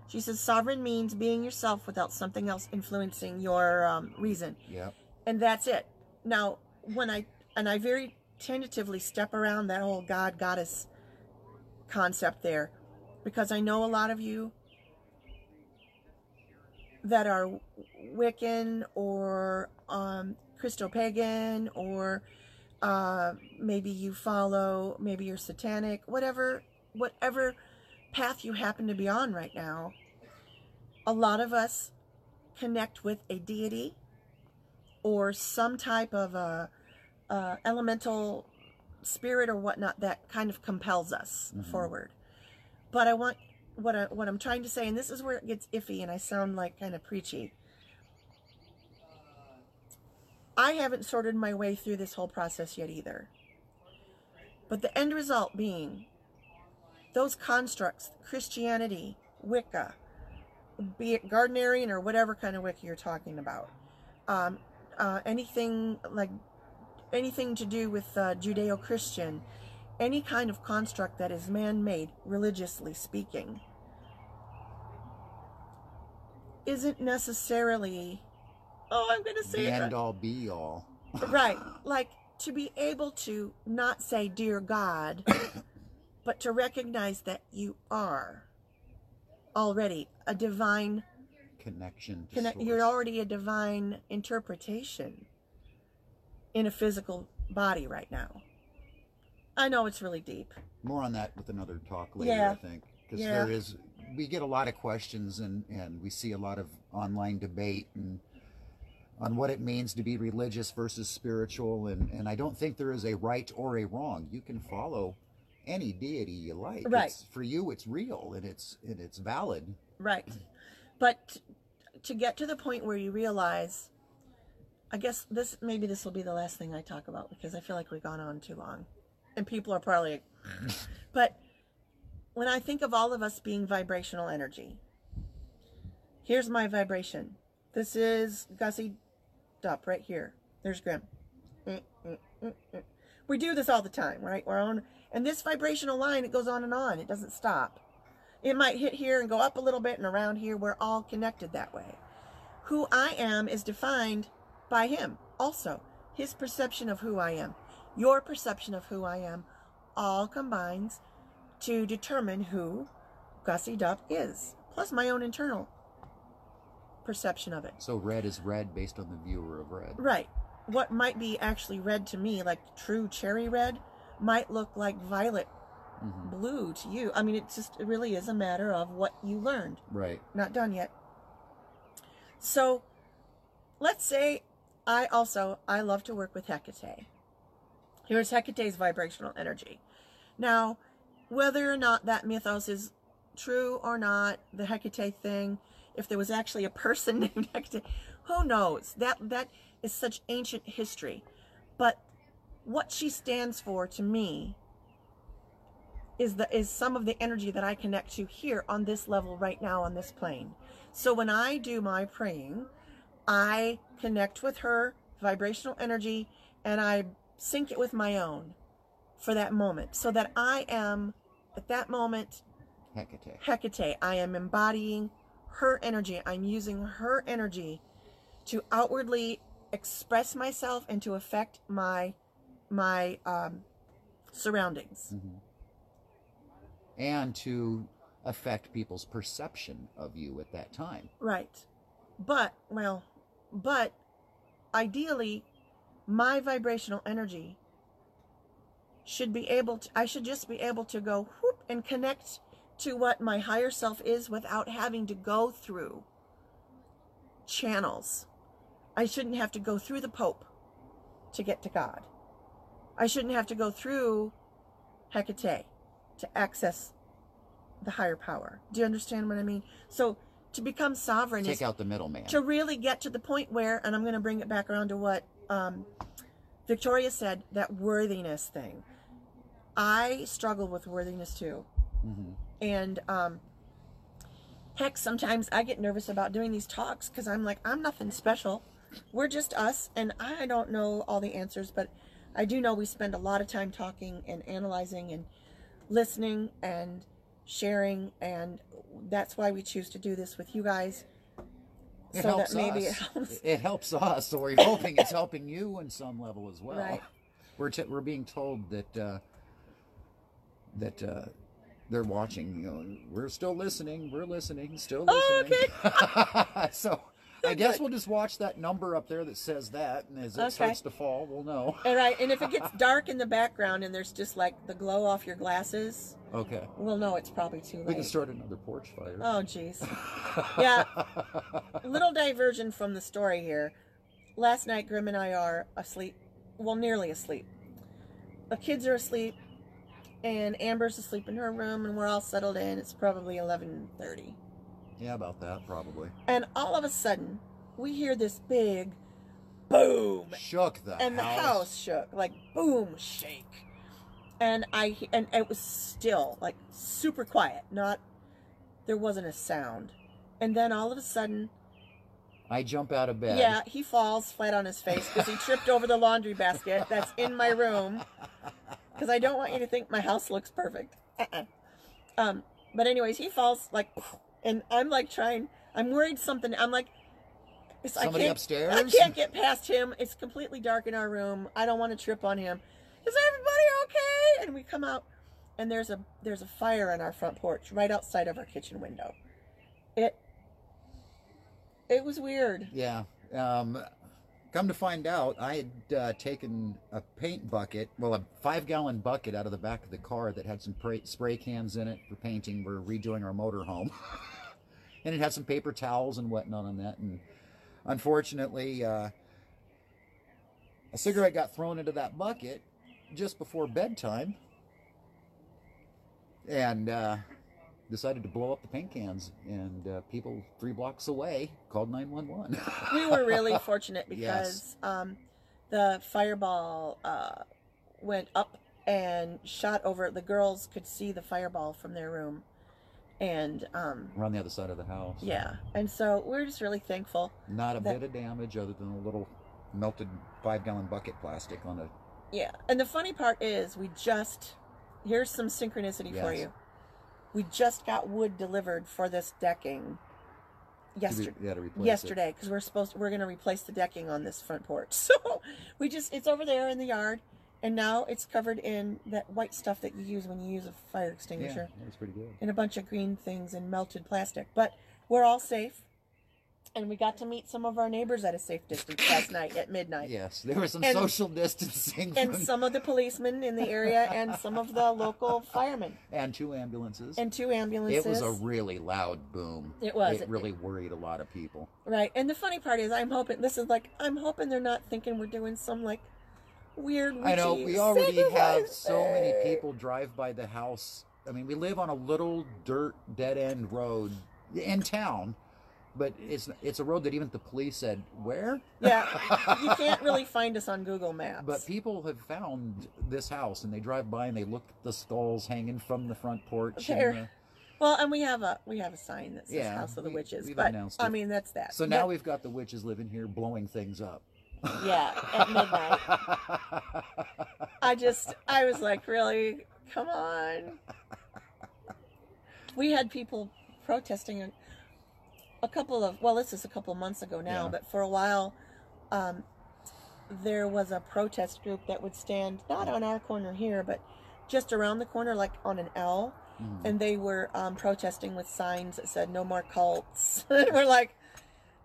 She says sovereign means being yourself without something else influencing your um, reason, Yeah. and that's it. Now, when I and I very tentatively step around that whole God goddess concept there, because I know a lot of you that are Wiccan or um, Christo pagan or uh, maybe you follow, maybe you're satanic, whatever, whatever path you happen to be on right now. A lot of us connect with a deity or some type of a, a elemental spirit or whatnot that kind of compels us forward. But I want what I what I'm trying to say, and this is where it gets iffy, and I sound like kind of preachy. I haven't sorted my way through this whole process yet either. But the end result being those constructs, Christianity, Wicca, be it Gardnerian or whatever kind of Wicca you're talking about, um, uh, anything like anything to do with uh, Judeo Christian, any kind of construct that is man made, religiously speaking, isn't necessarily, oh, I'm going to say The end all be all. right like to be able to not say dear god but to recognize that you are already a divine Connection connect you're already a divine interpretation in a physical body right now i know it's really deep More on that with another talk later, Yeah. I think. Because Yeah. there is, we get a lot of questions and, and we see a lot of online debate and on what it means to be religious versus spiritual. And, and I don't think there is a right or a wrong. You can follow any deity you like. Right. It's, for you, it's real and it's, and it's valid. right but to get to the point where you realize i guess this maybe this will be the last thing i talk about because i feel like we've gone on too long and people are probably but when i think of all of us being vibrational energy here's my vibration this is Gussy up right here. There's Grymm Mm, mm, mm, we do this all the time right? We're on and this vibrational line it goes on and on. It doesn't stop. It might hit here and go up a little bit and around here. We're all connected that way. Who I am is defined by him. Also. His perception of who I am, your perception of who I am, all combines to determine who Gussy Dup is, plus my own internal perception of it. So red is red based on the viewer of red. Right. What might be actually red to me, like true cherry red, might look like violet hmm blue to you. I mean, it just it really is a matter of what you learned. Right. Not done yet. So, let's say I also I love to work with Hecate. Here's Hecate's vibrational energy. Now, whether or not that mythos is true or not, the Hecate thing, if there was actually a person named Hecate, who knows? That that is such ancient history. But what she stands for to me is the is some of the energy that I connect to here on this level right now on this plane. So when I do my praying, I connect with her vibrational energy and I sync it with my own for that moment so that I am at that moment Hecate. Hecate. I am embodying her energy. I'm using her energy to outwardly express myself and to affect my my um, surroundings. Mhm. And to affect people's perception of you at that time. Right. But, well, but ideally, my vibrational energy should be able to, I should just be able to go whoop and connect to what my higher self is without having to go through channels. I shouldn't have to go through the Pope to get to God. I shouldn't have to go through Hecate to access the higher power. Do you understand what I mean? So to become sovereign is Take out the middleman. to really get to the point where, and I'm going to bring it back around to what um, Victoria said, that worthiness thing. I struggle with worthiness too. hmm And um, heck, sometimes I get nervous about doing these talks because I'm like, I'm nothing special. We're just us, and I don't know all the answers, but I do know we spend a lot of time talking and analyzing and listening and sharing, and that's why we choose to do this with you guys. It so helps that maybe it helps. It helps us. So we're hoping it's helping you in some level as well. Right. We're t- we're being told that uh, that uh, they're watching. You know, we're still listening. We're listening. Still Oh, listening. so I guess we'll just watch that number up there that says that, and as it Okay. starts to fall, we'll know. And right, and if it gets dark in the background and there's just like the glow off your glasses, Okay. we'll know it's probably too late. We can start another porch fire. Oh, jeez. Yeah. Little diversion from the story here. Last night, Grymm and I are asleep. Well, nearly asleep. the kids are asleep, and Amber's asleep in her room, and we're all settled in. It's probably eleven thirty, Yeah, about that probably. and all of a sudden, we hear this big boom, Shook the and the house shook like boom shake and i and it was still like super quiet not there wasn't a sound and then all of a sudden I jump out of bed. yeah he falls flat on his face because he tripped over the laundry basket that's in my room because i don't want you to think my house looks perfect uh-uh. um but anyways he falls like and i'm like trying i'm worried something i'm like I Somebody can't- upstairs? I can't get past him. It's completely dark in our room. I don't want to trip on him. Is everybody okay? And we come out, and there's a there's a fire on our front porch right outside of our kitchen window. It it was weird. Yeah. Um, come to find out, I had uh, taken a paint bucket, well, a five gallon bucket out of the back of the car that had some pra- spray cans in it for painting. We're redoing our motorhome. and it had some paper towels and whatnot on that. And unfortunately, uh, a cigarette got thrown into that bucket just before bedtime. And uh, decided to blow up the paint cans. And uh, people three blocks away called 911. We were really fortunate because Yes. um, the fireball uh, went up and shot over. The girls could see the fireball from their room, and um, We're on the other side of the house. yeah, and so we're just really thankful. Not a That- bit of damage other than a little melted five gallon bucket plastic on a. Yeah, and the funny part is, we just here's some synchronicity for you. We just got wood delivered for this decking yesterday. Yeah, Yesterday, because we're supposed to, we're going to replace the decking on this front porch. So we just it's over there in the yard, and now it's covered in that white stuff that you use when you use a fire. Yeah, extinguisher, that's pretty good. and a bunch of green things and melted plastic. But we're all safe, and we got to meet some of our neighbors at a safe distance last night at midnight. Yes, there was some And- social distancing and from- some of the policemen in the area and some of the local firemen and two ambulances. and two ambulances. it was a really loud boom. It was. It really worried a lot of people. right. And the funny part is, I'm hoping this is like I'm hoping they're not thinking we're doing some like weird. I know we already have so many people drive by the house. I mean, we live on a little dirt dead end road in town, but it's it's a road that even the police said where. Yeah, you can't really find us on Google Maps. But people have found this house and they drive by and they look at the skulls hanging from the front porch. and, uh, well, and we have a we have a sign that says Yeah, House of the we- Witches. we've But I mean, that's that. so now But- we've got the witches living here blowing things up. yeah, at midnight. I just, I was like, really? Come on. We had people protesting a, couple of, well, this is a couple of months ago now, Yeah. but for a while, um, there was a protest group that would stand not on our corner here, but just around the corner, like on an L, Mhm. and they were um, protesting with signs that said "No more cults." we're like,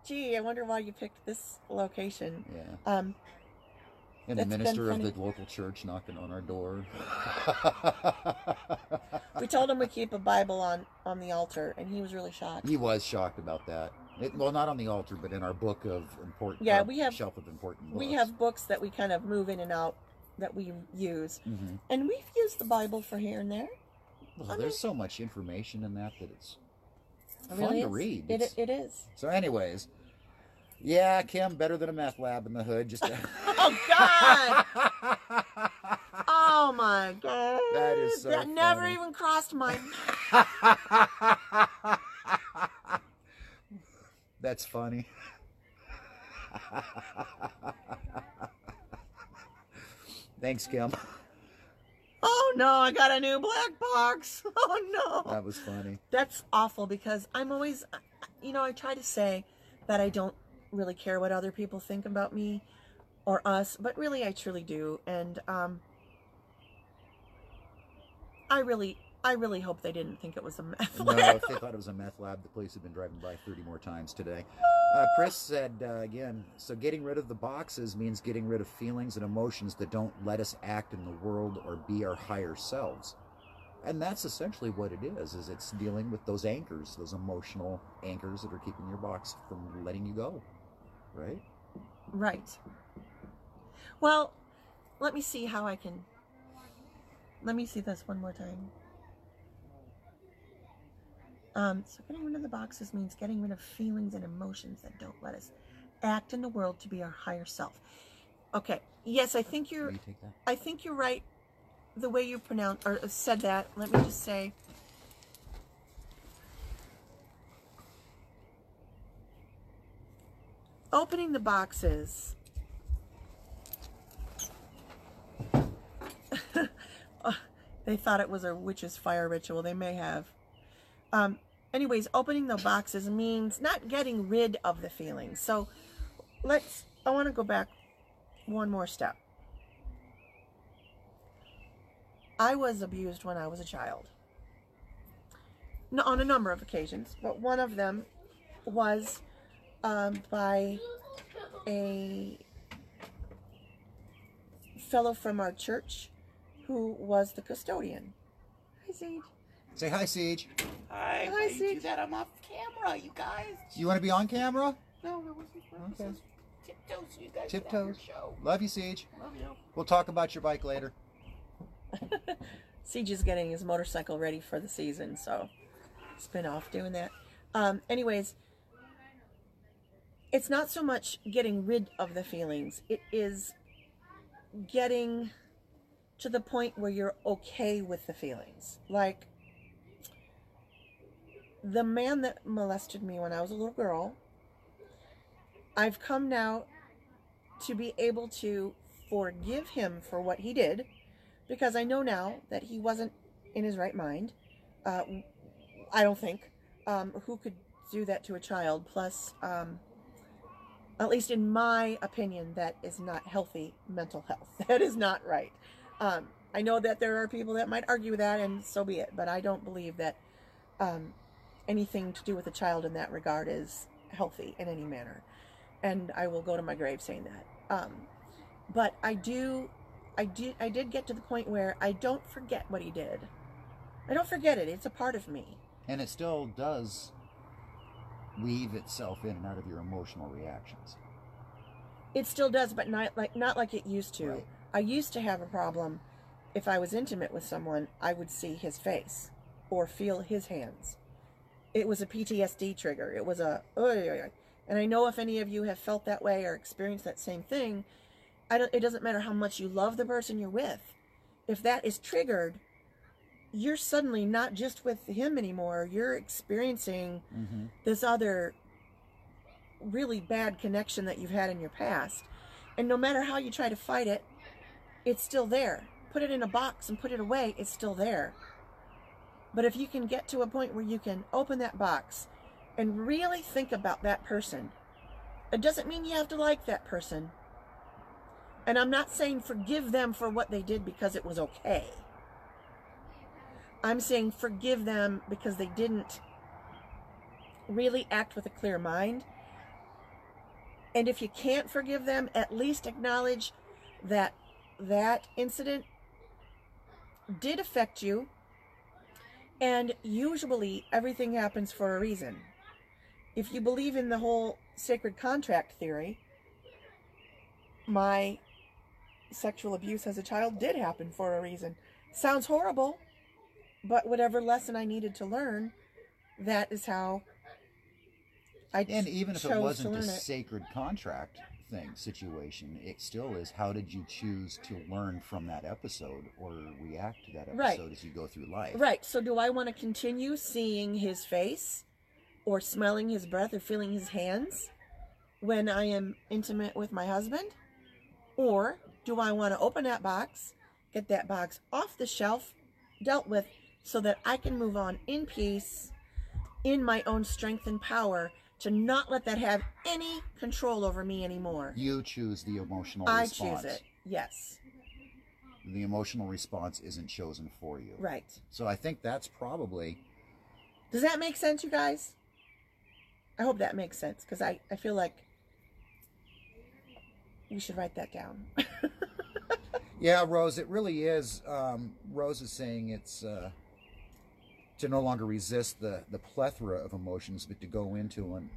"Gee, I wonder why you picked this location." yeah. Um, And the minister of the local church knocking on our door. Told him we keep a Bible on on the altar, and he was really shocked. he was shocked about that. It, well, not on the altar, but in our book of important. Yeah, we have- shelf of important. Books. We have books that we kind of move in and out that we use, hmm and we've used the Bible for here and there. Well, I there's mean- so much information in that that it's It fun really to is. read. It, It's- it is. So, anyways, yeah, Kim, better than a meth lab in the hood. Just Oh God! oh my God! That is so that never funny. even crossed my. mind. That's funny. Thanks, Kim. Oh no! I got a new black box. Oh no! That was funny. That's awful because I'm always, you know, I try to say that I don't really care what other people think about me or us, but really I truly do. And um, I really, I really hope they didn't think it was a meth No, if they thought it was a meth lab, the police have been driving by 30 more times today. Uh, Chris said uh, again, so getting rid of the boxes means getting rid of feelings and emotions that don't let us act in the world or be our higher selves. And that's essentially what it is, is it's dealing with those anchors, those emotional anchors that are keeping your box from letting you go. Right? Right. Well, let me see how I can let me see this one more time. Um, so getting rid of the boxes means getting rid of feelings and emotions that don't let us act in the world to be our higher self. Okay. Yes, I think you're you? I think you're right the way you pronounce or said that. Let me just say opening the boxes Uh, they thought it was a witch's fire ritual. They may have. Um, anyways, opening the boxes means not getting rid of the feelings. So let's, I want to go back one more step. I was abused when I was a child. No, on a number of occasions, but one of them was um, by a fellow from our church who was the custodian. Hi, Sage. Say hi, Siege. Hi, Hi, why you do that? I'm off camera, you guys. You want to be on camera? No, that wasn't. Okay. Tiptoes, you guys can have your Tiptoes. show. Love you, Siege. Love you. We'll talk about your bike later. Siege is getting his motorcycle ready for the season, so he's been off doing that. Um, anyways, it's not so much getting rid of the feelings, it is getting to the point where you're okay with the feelings. Like the man that molested me when I was a little girl, I've come now to be able to forgive him for what he did because I know now that he wasn't in his right mind. Uh, I don't think. Um, who could do that to a child? Plus, um, at least in my opinion, that is not healthy mental health. That is not right. Um, I know that there are people that might argue that, and so be it. But I don't believe that um, anything to do with a child in that regard is healthy in any manner. And I will go to my grave saying that. Um, but I do I did I did get to the point where I don't forget what he did. I don't forget it. It's a part of me. And it still does weave itself in and out of your emotional reactions. It still does, but not like not like it used to. Right. I used to have a problem if I was intimate with someone, I would see his face or feel his hands. It was a PTSD trigger. It was a and I know if any of you have felt that way or experienced that same thing, I don't it doesn't matter how much you love the person you're with. If that is triggered, you're suddenly not just with him anymore. You're experiencing Mm-hmm. this other really bad connection that you've had in your past. And no matter how you try to fight it, it's still there. Put it in a box and put it away, it's still there. But if you can get to a point where you can open that box and really think about that person, it doesn't mean you have to like that person. And I'm not saying forgive them for what they did because it was okay. I'm saying forgive them because they didn't really act with a clear mind. And if you can't forgive them, at least acknowledge that that incident did affect you. And usually everything happens for a reason. If you believe in the whole sacred contract theory, my sexual abuse as a child did happen for a reason. Sounds horrible, but whatever lesson I needed to learn, that is how I did it. And even if it wasn't a it. sacred contract thing situation, it still is how did you choose to learn from that episode or react to that episode Right. as you go through life? Right. So do I want to continue seeing his face or smelling his breath or feeling his hands when I am intimate with my husband? Or do I want to open that box, get that box off the shelf, dealt with, so that I can move on in peace, in my own strength and power, to not let that have any control over me anymore? You choose the emotional I response. choose it. Yes. The emotional response isn't chosen for you. Right. So I think that's probably Does that make sense, you guys? I hope that makes sense because I, I feel like we should write that down. Yeah, Rose, it really is. Um, Rose is saying it's uh, to no longer resist the, the plethora of emotions, but to go into and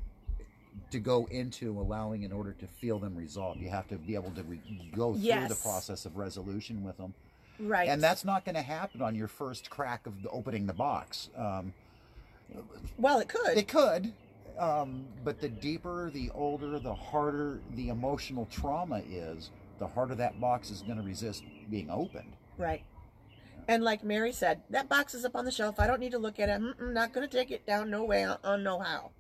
to go into allowing in order to feel them resolved. You have to be able to re- go through the process of resolution with them. Right. And that's not going to happen on your first crack of the, opening the box. Um, well, it could. it could, um, but the deeper, the older, the harder the emotional trauma is, the harder that box is going to resist being opened. Right. And like Mary said, that box is up on the shelf. I don't need to look at it. Mm-mm, not going to take it down. No way. On, on no how.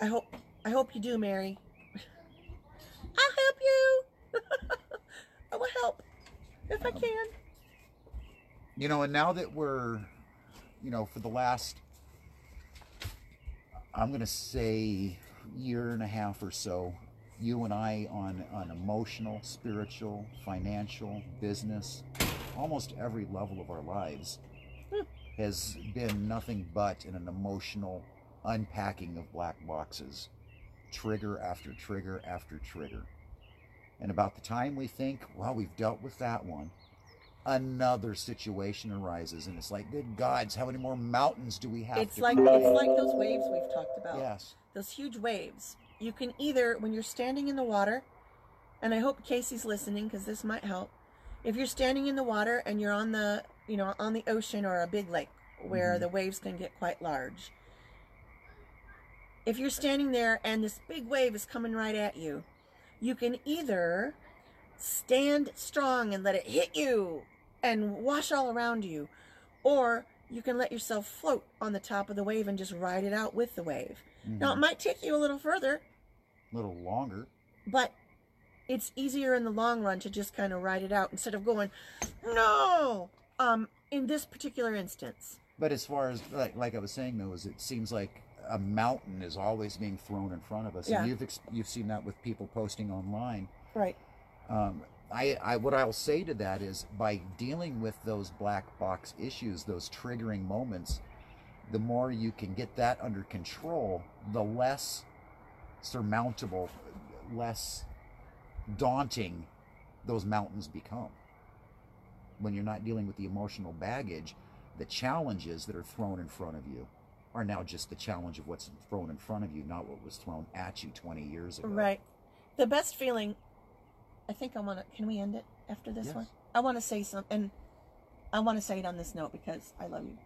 I hope. I hope you do, Mary. I'll help you. I will help if I can. You know, and now that we're, you know, for the last, I'm going to say, year and a half or so, you and I on on emotional, spiritual, financial, business, almost every level of our lives hmm. has been nothing but in an emotional unpacking of black boxes, trigger after trigger after trigger. And about the time we think, well, we've dealt with that one, another situation arises, and it's like, good gods, how many more mountains do we have? It's to like it's like those waves we've talked about. yes, those huge waves. You can either, when you're standing in the water, and I hope Casey's listening because this might help. If you're standing in the water and you're on the, you know, on the ocean or a big lake where Mhm. the waves can get quite large. If you're standing there and this big wave is coming right at you, you can either stand strong and let it hit you and wash all around you, or you can let yourself float on the top of the wave and just ride it out with the wave. Now, it Mhm. might take you a little further, a little longer. but it's easier in the long run to just kind of ride it out instead of going, no. Um, in this particular instance, But as far as like, like I was saying though, is it seems like a mountain is always being thrown in front of us, Yeah. and you've ex- you've seen that with people posting online. right? Um, I, I what I'll say to that is by dealing with those black box issues, those triggering moments, the more you can get that under control, the less surmountable, less daunting those mountains become. When you're not dealing with the emotional baggage, the challenges that are thrown in front of you are now just the challenge of what's thrown in front of you, not what was thrown at you 20 years ago. Right. The best feeling, I think I want to, can we end it after this Yes. one? I want to say something, and I want to say it on this note because I love you.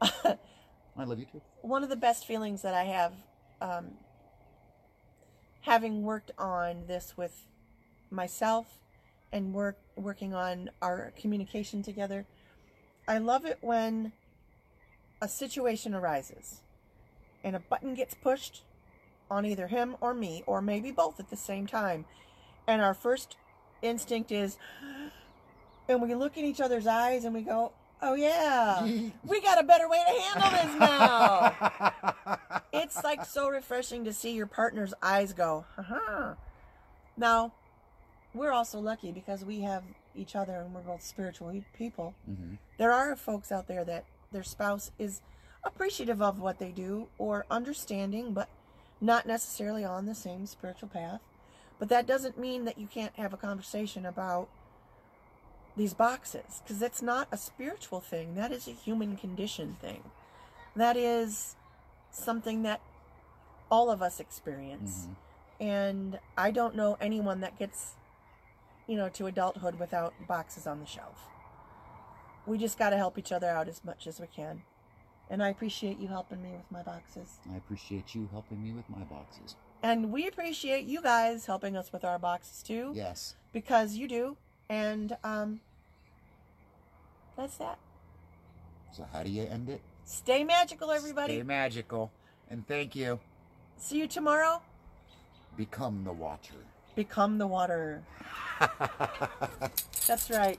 I love you too. one of the best feelings that I have, um, having worked on this with myself and work working on our communication together, I love it when a situation arises and a button gets pushed on either him or me, or maybe both at the same time, and our first instinct is, and we look in each other's eyes and we go, "Oh yeah." we got a better way to handle this now. it's like so refreshing to see your partner's eyes go, uh-huh. Now, we're also lucky because we have each other and we're both spiritual people. Mhm. There are folks out there that their spouse is appreciative of what they do or understanding, but not necessarily on the same spiritual path. But that doesn't mean that you can't have a conversation about these boxes because that's not a spiritual thing. That is a human condition thing. That is something that all of us experience. Mhm. And I don't know anyone that gets, you know, to adulthood without boxes on the shelf. We just got to help each other out as much as we can. And I appreciate you helping me with my boxes. I appreciate you helping me with my boxes. And we appreciate you guys helping us with our boxes too. Yes. Because you do. And um that's that. So how do you end it? Stay magical, everybody. Stay magical. And thank you. See you tomorrow. Become the watcher. Become the water. That's right.